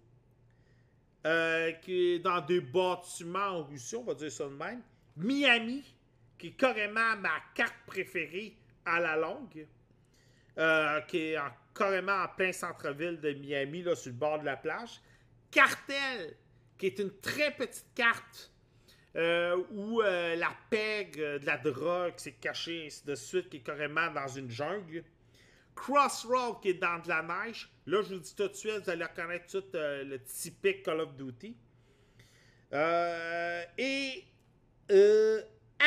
euh, qui est dans des bâtiments en Russie, on va dire ça de même. Miami, qui est carrément ma carte préférée à la longue. Euh, qui est en- carrément en plein centre-ville de Miami, là, sur le bord de la plage. Cartel, qui est une très petite carte euh, où euh, la peg de la drogue s'est cachée, ainsi de suite, qui est carrément dans une jungle. Crossroad, qui est dans de la neige. Là, je vous dis tout de suite, vous allez reconnaître tout le typique Call of Duty. Et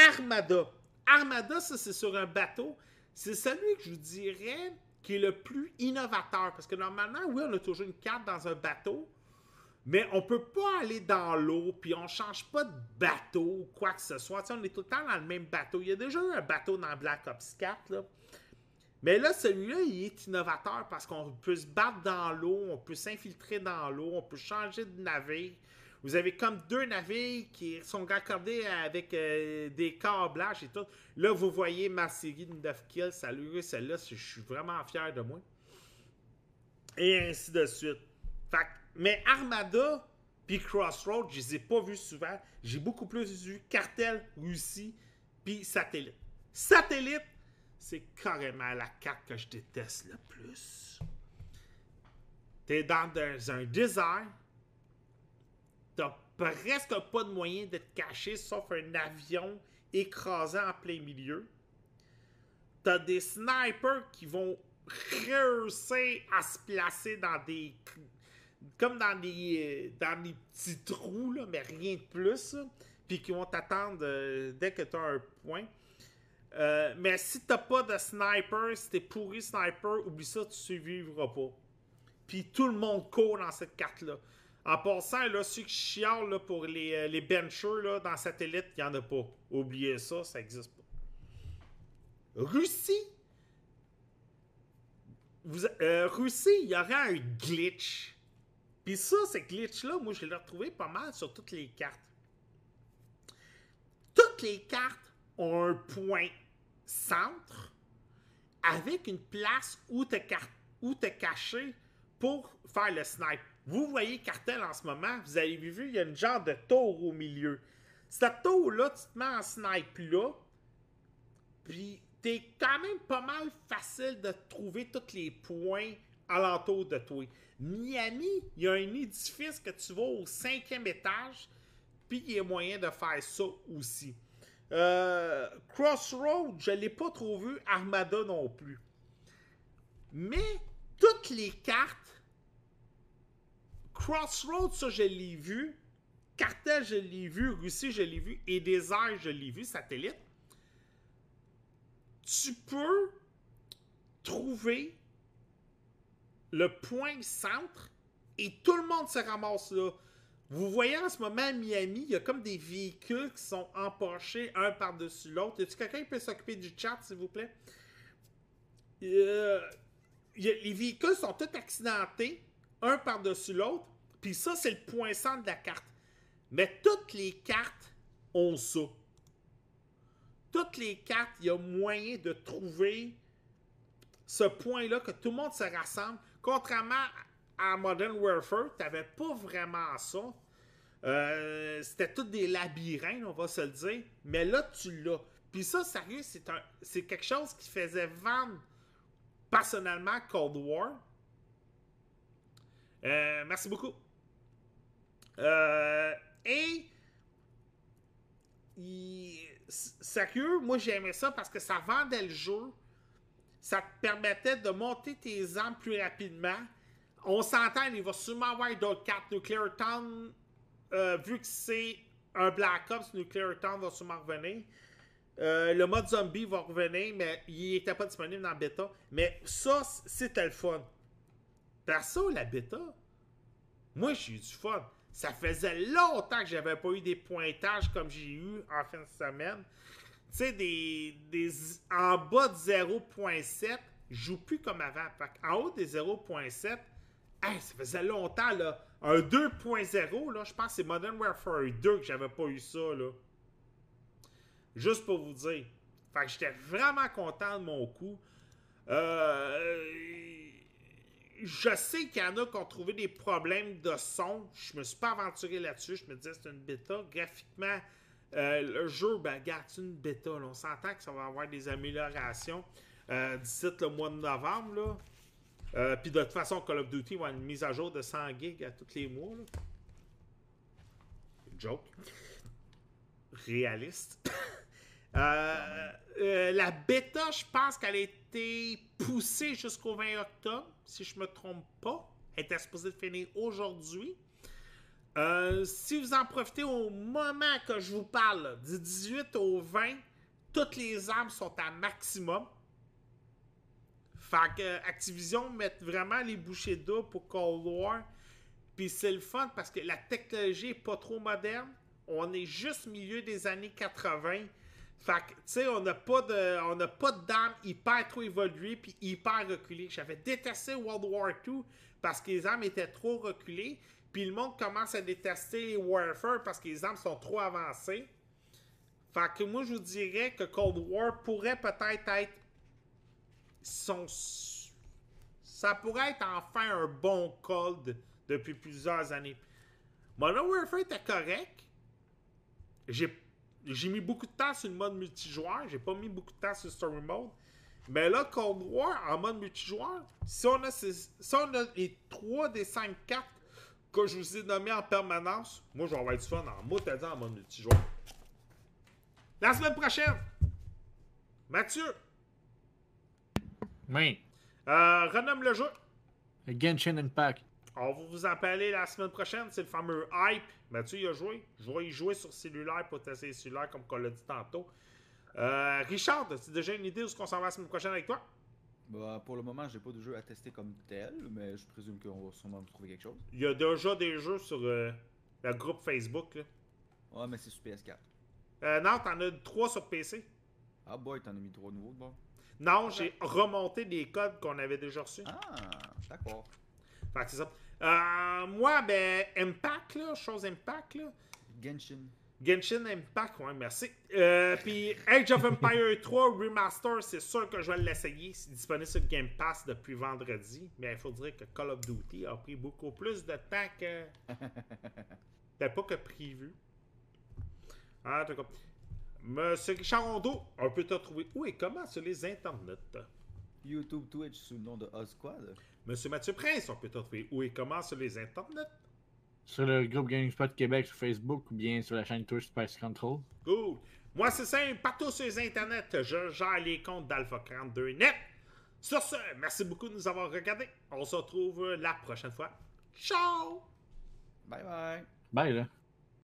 Armada. Armada, ça, c'est sur un bateau. C'est celui que je vous dirais qui est le plus innovateur. Parce que normalement, oui, on a toujours une carte dans un bateau. Mais on peut pas aller dans l'eau, puis on change pas de bateau ou quoi que ce soit. On est tout le temps dans le même bateau. Il y a déjà eu un bateau dans Black Ops 4, là. Mais là, celui-là, il est innovateur parce qu'on peut se battre dans l'eau, on peut s'infiltrer dans l'eau, on peut changer de navire. Vous avez comme deux navires qui sont raccordés avec euh, des câblages et tout. Là, vous voyez ma série de 9 kills. Salut, celle-là, je suis vraiment fier de moi. Et ainsi de suite. Fait mais Armada puis Crossroads, je les ai pas vus souvent. J'ai beaucoup plus vu Cartel, Russie, puis Satellite. Satellite, c'est carrément la carte que je déteste le plus. T'es dans dans un désert, presque pas de moyen de te cacher sauf un avion écrasé en plein milieu. T'as des snipers qui vont réussir à se placer dans des comme dans des, euh, dans des petits trous, là, mais rien de plus. Puis qui vont t'attendre euh, dès que tu as un point. Euh, mais si t'as pas de sniper, si t'es pourri sniper, oublie ça, tu survivras pas. Puis tout le monde court dans cette carte-là. En passant, là, ceux qui pour les, euh, les benchers dans Satellite, il n'y en a pas. Oubliez ça, ça n'existe pas. Russie? Euh, Russie, il y aurait un glitch. Puis ça, ce glitch-là, moi, je l'ai retrouvé pas mal sur toutes les cartes. Toutes les cartes ont un point centre avec une place où te, où te cacher pour faire le snipe. Vous voyez Cartel en ce moment, vous avez vu, il y a une genre de tour au milieu. Cette tour-là, tu te mets en snipe là, puis t'es quand même pas mal facile de trouver tous les points alentour de toi. Miami, il y a un édifice que tu vas au cinquième étage, puis il y a moyen de faire ça aussi. Euh, Crossroad, je l'ai pas trop vu. Armada non plus. Mais toutes les cartes, Crossroad, ça je l'ai vu. Cartel, je l'ai vu. Russie, je l'ai vu. Et Désert, je l'ai vu. Satellite. Tu peux trouver le point centre et tout le monde se ramasse là. Vous voyez en ce moment à Miami, il y a comme des véhicules qui sont empochés un par-dessus l'autre. Y a-t-il quelqu'un peut s'occuper du chat, s'il vous plaît? Euh, les véhicules sont tous accidentés, un par-dessus l'autre. Puis ça, c'est le point centre de la carte. Mais toutes les cartes ont ça. Toutes les cartes, il y a moyen de trouver ce point-là que tout le monde se rassemble. Contrairement à Modern Warfare, tu n'avais pas vraiment ça. Euh, C'était tous des labyrinthes, on va se le dire. Mais là, tu l'as. Puis ça, sérieux, c'est quelque chose qui faisait vendre personnellement Cold War. Euh, merci beaucoup. Euh, et il- sérieux, moi j'aimais ça parce que ça vendait le jeu. Ça te permettait de monter tes armes plus rapidement. On s'entend, il va sûrement avoir d'autres cartes. Nuclear Town, euh, vu que c'est un Black Ops, Nuclear Town va sûrement revenir. Euh, le mode zombie va revenir, mais il n'était pas disponible dans la bêta. Mais ça, c'était le fun. Perso, la bêta, moi j'ai eu du fun. Ça faisait longtemps que j'avais pas eu des pointages comme j'ai eu en fin de semaine. Tu sais, des, des, en bas de 0.7, je joue plus comme avant. en haut des 0.7, hey, ça faisait longtemps, là. Un 2.0, là, je pense que c'est Modern Warfare 2 que j'avais pas eu ça, là. Juste pour vous dire. Fait que j'étais vraiment content de mon coup. Euh, je sais qu'il y en a qui ont trouvé des problèmes de son. Je me suis pas aventuré là-dessus. Je me disais c'est une bêta. Graphiquement, euh, le jeu, ben, garde une bêta. On s'entend que ça va avoir des améliorations euh, d'ici le mois de novembre. Là. Euh, puis de toute façon, Call of Duty va avoir une mise à jour de 100 gigs à tous les mois. Là. Joke. Réaliste. (coughs) La bêta, je pense qu'elle a été poussée jusqu'au 20 octobre, si je me trompe pas. Elle était supposée de finir aujourd'hui. Euh, si vous en profitez au moment que je vous parle, du 18 au 20, toutes les armes sont à maximum. Fait que Activision met vraiment les bouchées d'eau pour Cold War. Puis c'est le fun parce que la technologie est pas trop moderne. On est juste milieu des années 80. Fait que, tu sais, on n'a pas de, on pas d'armes hyper trop évoluées puis hyper reculées. J'avais détesté World War II parce que les armes étaient trop reculées. Puis le monde commence à détester Warfare parce que les armes sont trop avancées. Fait que moi, je vous dirais que Cold War pourrait peut-être être son... Ça pourrait être enfin un bon Cold depuis plusieurs années. Modern Warfare était correct. J'ai j'ai mis beaucoup de temps sur le mode multijoueur. J'ai pas mis beaucoup de temps sur Story Mode. Mais là, Cold War, en mode multijoueur, si on a, si on a les 3 des 5 cartes que je vous ai nommées en permanence, moi, je vais avoir du fun en mode en mode multijoueur. La semaine prochaine, Mathieu.
Oui.
Euh, renomme le jeu.
Genshin Impact.
On va vous en parler la semaine prochaine. C'est le fameux hype. Mathieu, il a joué. Je vais y jouer sur cellulaire pour tester cellulaire, comme on l'a dit tantôt. Euh, Richard, as-tu déjà une idée de ce qu'on s'en va la semaine prochaine avec toi?
Bah, pour le moment, j'ai pas de jeu à tester comme tel, mais je présume qu'on va sûrement trouver quelque chose.
Il y a déjà des jeux sur euh, le groupe Facebook. Là.
Ouais, mais c'est sur PS4.
Euh, non, t'en as trois sur PC.
Ah boy, t'en as mis trois nouveaux, bon.
Non, j'ai remonté des codes qu'on avait déjà reçus.
Ah, d'accord.
Fait que c'est ça. Euh, moi, ben, Impact, là, chose Impact, là.
Genshin.
Genshin Impact, ouais, merci. Euh, Puis Age of Empire 3 (laughs) Remaster, c'est sûr que je vais l'essayer. C'est disponible sur Game Pass depuis vendredi. Mais il faut dire que Call of Duty a pris beaucoup plus de temps que. (laughs) ben, pas que prévu. En tout cas. Monsieur Richard Rondeau, on peut te trouver où et comment sur les internets?
YouTube, Twitch sous le nom de Osquad.
Monsieur Mathieu Prince, on peut te trouver où et comment sur les internets?
Sur le groupe GameSpot Québec sur Facebook ou bien sur la chaîne Twitch Spice Control.
Cool. Moi, c'est simple. Partout sur les internets, je gère les comptes d'Alpha42Net. Sur ce, merci beaucoup de nous avoir regardés. On se retrouve la prochaine fois. Ciao!
Bye bye.
Bye là.